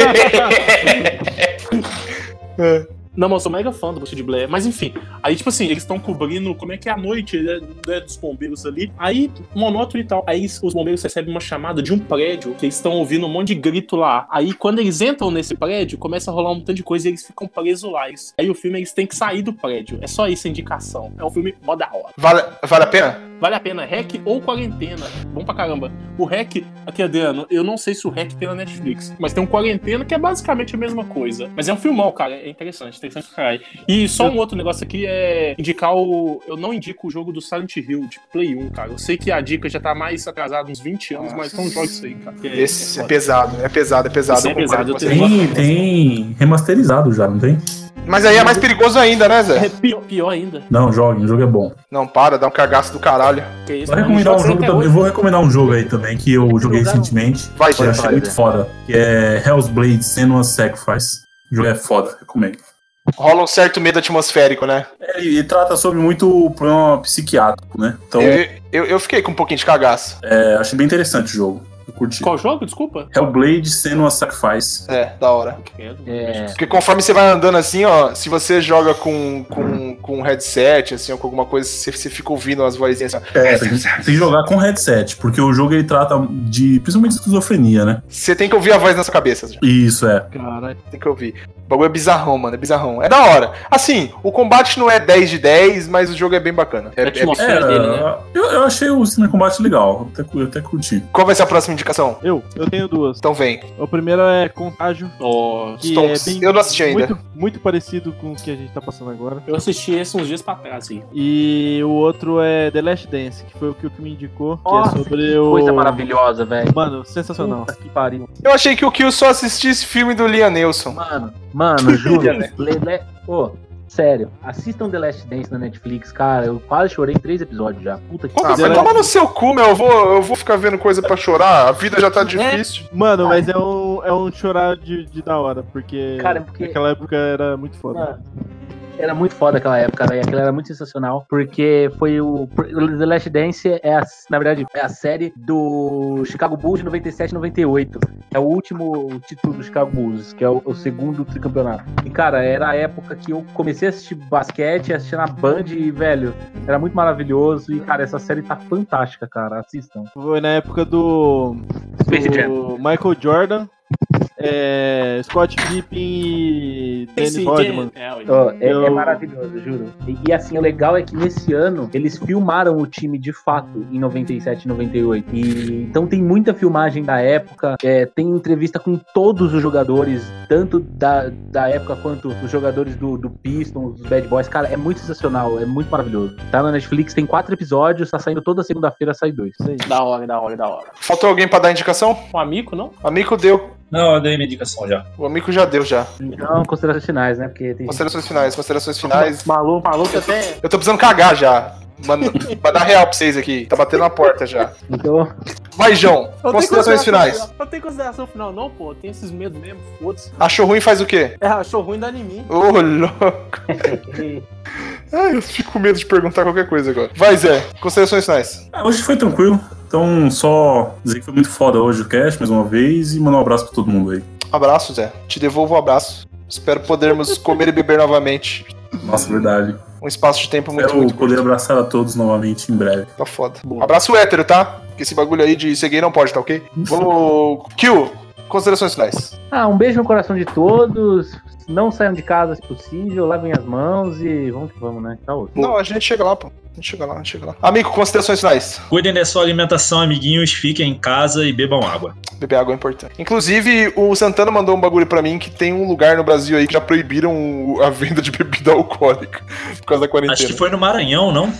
B: Não, mas eu sou mega fã do Bruxa de Blair. Mas enfim, aí, tipo assim, eles estão cobrindo como é que é a noite né, né, dos bombeiros ali. Aí, monótono e tal. Aí os bombeiros recebem uma chamada de um prédio que eles estão ouvindo um monte de grito lá. Aí, quando eles entram nesse prédio, começa a rolar um tanto de coisa e eles ficam presos lá. Aí o filme eles têm que sair do prédio. É só isso a indicação. É um filme mó da hora.
C: Vale, vale a pena?
B: Vale a pena, REC ou Quarentena. Bom pra caramba. O REC, aqui Adriano, eu não sei se o REC tem na Netflix, mas tem um Quarentena que é basicamente a mesma coisa. Mas é um filmão, cara, é interessante, interessante pra caralho. E só um outro negócio aqui é indicar o. Eu não indico o jogo do Silent Hill, de Play 1, cara. Eu sei que a dica já tá mais atrasada, uns 20 anos, mas não joga isso aí, cara. é-
C: Esse é
B: foda.
C: pesado, é pesado, é pesado.
B: Esse é pesado,
D: Tem, tem remasterizado já, não tem?
C: Mas aí é mais perigoso ainda, né,
B: É
C: Zé?
B: pior, pior ainda.
D: Não, joguem, o jogo é bom.
C: Não, para, dá um cagaço do caralho.
B: Que isso,
D: Vou
B: mano,
D: recomendar um jogo também.
B: hoje.
D: Eu vou recomendar um jogo aí também que eu joguei recentemente.
C: Vai,
D: Eu
C: Zé.
D: achei
E: vai,
D: muito
E: Zé.
D: foda. Que é Hell's Blade Senua's Sacrifice. O jogo é foda, recomendo.
C: Rola um certo medo atmosférico, né?
D: Ele, ele trata sobre muito problema psiquiátrico, né? Então,
C: Eu, eu, eu fiquei com um pouquinho de cagaço.
D: é, achei bem interessante o jogo. Eu curti.
B: Qual jogo? Desculpa.
D: Hellblade Senua's Sacrifice.
C: É, da hora.
E: É.
C: Porque conforme você vai andando assim, ó, se você joga com, com, com um headset, assim, ou com alguma coisa, você, você fica ouvindo as vozinhas assim.
D: É, tem, tem que jogar com headset, porque o jogo ele trata de principalmente esquizofrenia, né?
C: Você tem que ouvir a voz na sua cabeça. já.
D: Isso, é.
F: Caralho.
C: Tem que ouvir. O bagulho é bizarrão, mano. É bizarrão. É da hora. Assim, o combate não é 10 de 10, mas o jogo é bem bacana. É-
B: É
C: é-
B: atmosfera
D: É,
B: dele, né?
D: eu, eu achei o Cine Combate legal, eu até, eu até curti.
C: Qual vai ser a próxima indicação?
F: Eu, eu tenho duas.
C: Então vem.
F: O primeiro é Contágio,
B: Nossa.
F: que
C: Stonks.
F: é bem
C: Eu não assisti ainda.
F: Muito, muito parecido com o que a gente tá passando agora.
B: Eu assisti esse uns dias pra trás, assim.
F: E o outro é The Last Dance, que foi o que o que me indicou, que
E: Nossa,
F: é sobre o
E: Coisa maravilhosa, velho.
F: Mano, sensacional.
E: Puta que pariu.
C: Eu achei que o Kill só assistisse filme do Liam Nelson.
E: Mano, mano, juro. Lele... Pô, sério, assistam The Last Dance na Netflix, cara. Eu quase chorei em três episódios já. Puta que
C: Ah,
F: Mas
C: vai tomar no seu cu, meu. Eu vou, eu vou ficar vendo coisa pra chorar. A vida já tá difícil.
F: Mano, mas é um, é um chorar de, de da hora, porque,
E: Cara, porque-
F: naquela época era muito foda.
E: Mano, Era muito foda aquela época, velho. Aquilo era muito sensacional, porque foi o. The Last Dance é, a, na verdade, é a série do Chicago Bulls de 97 e 98. É o último título do Chicago Bulls, que é o, o segundo tricampeonato. E, cara, era a época que eu comecei a assistir basquete, assistir na Band e, velho, era muito maravilhoso. E, cara, essa série tá fantástica, cara. Assistam.
F: Foi na época do,
E: Space Jam.
F: do Michael Jordan, é, Scott Pippen e Dennis Rodman.
B: É,
E: é, é maravilhoso, juro. E, e, assim, o legal é que nesse ano eles filmaram o time de fato em 97 e 98. E, então tem muita filmagem da época, é, tem entrevista com todos os jogadores, tanto da, da época quanto os jogadores do, do Pistons, dos Bad Boys. Cara, é muito sensacional, é muito maravilhoso. Tá na Netflix, tem quatro episódios, tá saindo toda segunda-feira, sai dois.
B: Da hora, da hora, da hora.
C: Faltou alguém pra dar indicação?
B: Um amigo, não?
C: O amigo deu.
A: Não, eu dei minha indicação já.
C: O amigo já deu já.
E: Então, considerações finais, né? Porque tem.
C: Considerações finais, considerações finais.
B: Maluco, maluco até.
C: Eu tô precisando cagar já. Mano, vai dar real pra vocês aqui. Tá batendo na porta já.
E: Então,
C: Vai, João. Considerações finais.
B: Eu tenho consideração final, não, pô. Tem esses medos mesmo, foda-se.
C: Achou ruim, faz o quê?
B: É, achou ruim dá em mim.
C: Ô, louco. Ai, eu fico com medo de perguntar qualquer coisa agora. Vai, Zé. Considerações finais.
D: Ah, hoje foi tranquilo. Então, só dizer que foi muito foda hoje o cast, mais uma vez, e mandar um abraço pra todo mundo aí.
C: Abraço, Zé. Te devolvo um abraço. Espero podermos comer e beber novamente.
D: Nossa, verdade.
C: Um espaço de tempo muito,
D: Espero
C: muito
D: poder
C: curto.
D: abraçar a todos novamente em breve.
C: Tá foda. Abraço hétero, tá? Porque esse bagulho aí de ser gay não pode, tá ok? Vamos. Kill. Considerações finais.
E: Ah, um beijo no coração de todos. Não saiam de casa se possível, lavem as mãos e vamos que vamos, né? Tá outro.
C: Não, a gente chega lá, pô. A gente chega lá, a gente chega lá. Amigo, considerações finais.
A: Cuidem da sua alimentação, amiguinhos. Fiquem em casa e bebam água.
C: Beber água é importante. Inclusive, o Santana mandou um bagulho pra mim que tem um lugar no Brasil aí que já proibiram a venda de bebida alcoólica por causa da quarentena.
A: Acho que foi no Maranhão, não?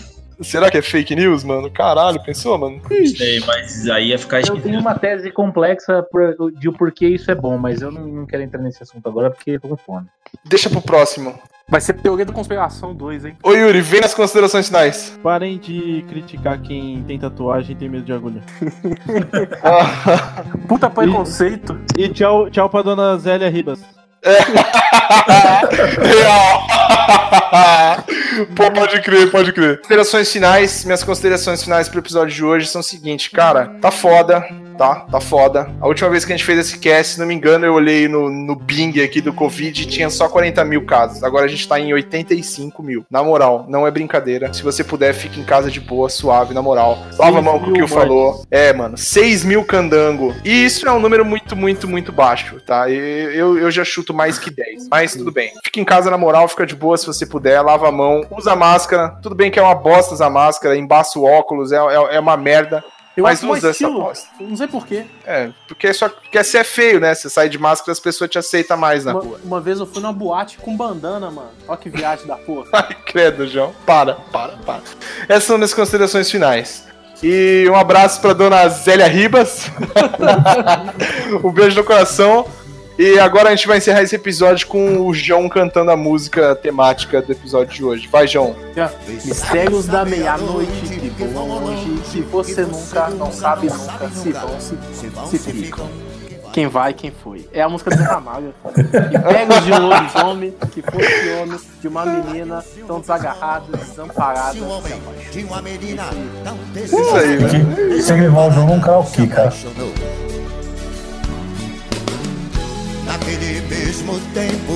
C: Será que é fake news, mano? Caralho, pensou, mano?
A: Não sei, mas aí ia ficar
E: Eu tenho uma tese complexa por- de o porquê isso é bom, mas eu não, quero entrar nesse assunto agora porque eu tô com fome.
C: Deixa pro próximo.
B: Vai ser Teoria da Conspiração 2, hein?
C: Ô Yuri, vem nas considerações finais.
F: Parem de criticar quem tem tatuagem e tem medo de agulha.
B: Puta preconceito.
F: E tchau, tchau pra dona Zélia Ribas.
C: Real. Pô, pode crer, pode crer. Considerações finais, minhas considerações finais pro episódio de hoje são o seguinte, cara, tá foda, tá? Tá foda. A última vez que a gente fez esse cast, se não me engano, eu olhei no, no Bing aqui do Covid e tinha só 40 mil casos. Agora a gente tá em 85 mil. Na moral, não é brincadeira. Se você puder, fique em casa de boa, suave, na moral. Lava a mão com o que o falou. É, mano, 6 mil candango. E isso é um número muito, muito, muito baixo, tá? Eu, eu já chuto mais que 10. Mas tudo bem. Fica em casa na moral, fica de boa se você puder, lava a mão, usa máscara. Tudo bem que é uma bosta usar máscara, embaça o óculos, é, é, é uma merda.
B: Eu
C: Mas
B: acho
C: usa essa
B: estilo.
C: bosta.
B: Não sei porquê.
C: É, porque só quer ser feio, né? Você sai de máscara, as pessoas te aceitam mais na
B: Uma,
C: rua.
B: uma vez eu fui numa boate com bandana, mano. Olha que viagem da porra.
C: Ai, credo, João. Para, para, para. Essas são minhas considerações finais. E um abraço pra dona Zélia Ribas. um beijo no coração. E agora a gente vai encerrar esse episódio com o João cantando a música temática do episódio de hoje. Vai, João.
B: Mistérios da meia-noite que voam longe, que você nunca, não sabe nunca, se vão, se, se ficam. Quem vai, quem foi. É a música do Ramalho. E pega de um lobisomem, que fosse homem, de uma menina, tão desagarrada, desamparada.
H: De uma menina tão
C: Isso aí, né?
D: Você levar o jogo um karaokê, cara.
H: Naquele mesmo tempo,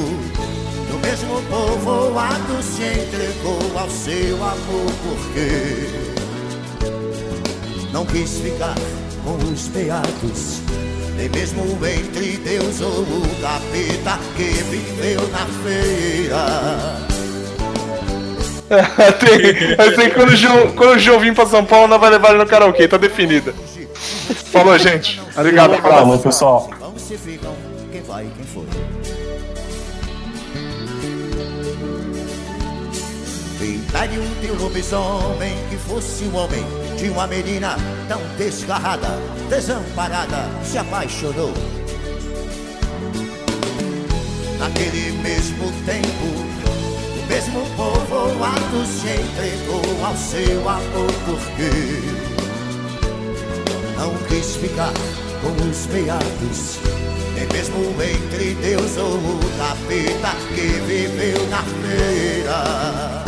H: no mesmo povoado, se entregou ao seu amor, porque não quis ficar com os beatos, nem mesmo entre Deus ou o capeta que viveu na feira.
C: tem, sei que quando o, João, quando o João vir pra São Paulo, não vai levar ele no karaokê, tá definida. Falou, gente. Obrigado.
D: Falou, pessoal.
H: Pintaria um teu lobisomem que fosse um homem de uma menina tão desgarrada, desamparada, se apaixonou. Naquele mesmo tempo, o mesmo povoado se entregou ao seu amor porque não quis ficar com os beatos Nem mesmo entre Deus ou o capeta que viveu na feira.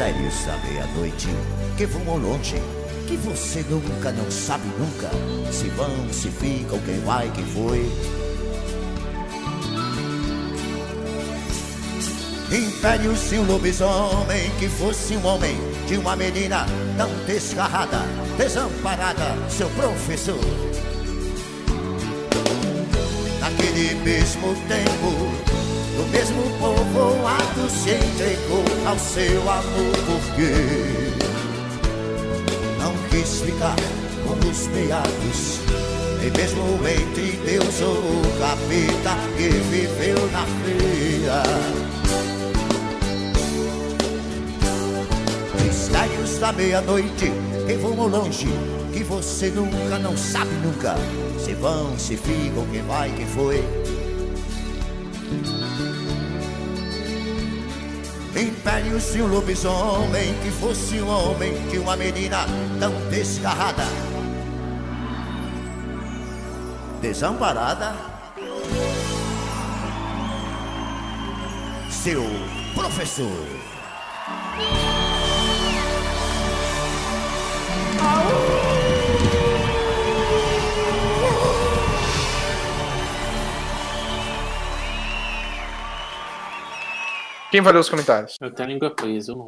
H: Mistérios da meia-noite que voam longe, que você nunca, não sabe nunca. Se vão, se ficam, quem vai, quem foi. Impérios de um lobisomem que fosse um homem de uma menina tão desgarrada, desamparada, seu professor. Naquele mesmo tempo, do mesmo povoado se entregou ao seu amor porque não quis ficar com os meados. Nem mesmo entre Deus ou o capeta que viveu na feira Mistérios da meia-noite que voam longe que você nunca, não sabe nunca se vão, se ficam, quem vai, quem foi Impérios de um lobisomem que fosse um homem de uma menina tão desgarrada, desamparada. Seu professor.
C: Quem vai ler os comentários?
B: Eu tenho a língua presa, eu não.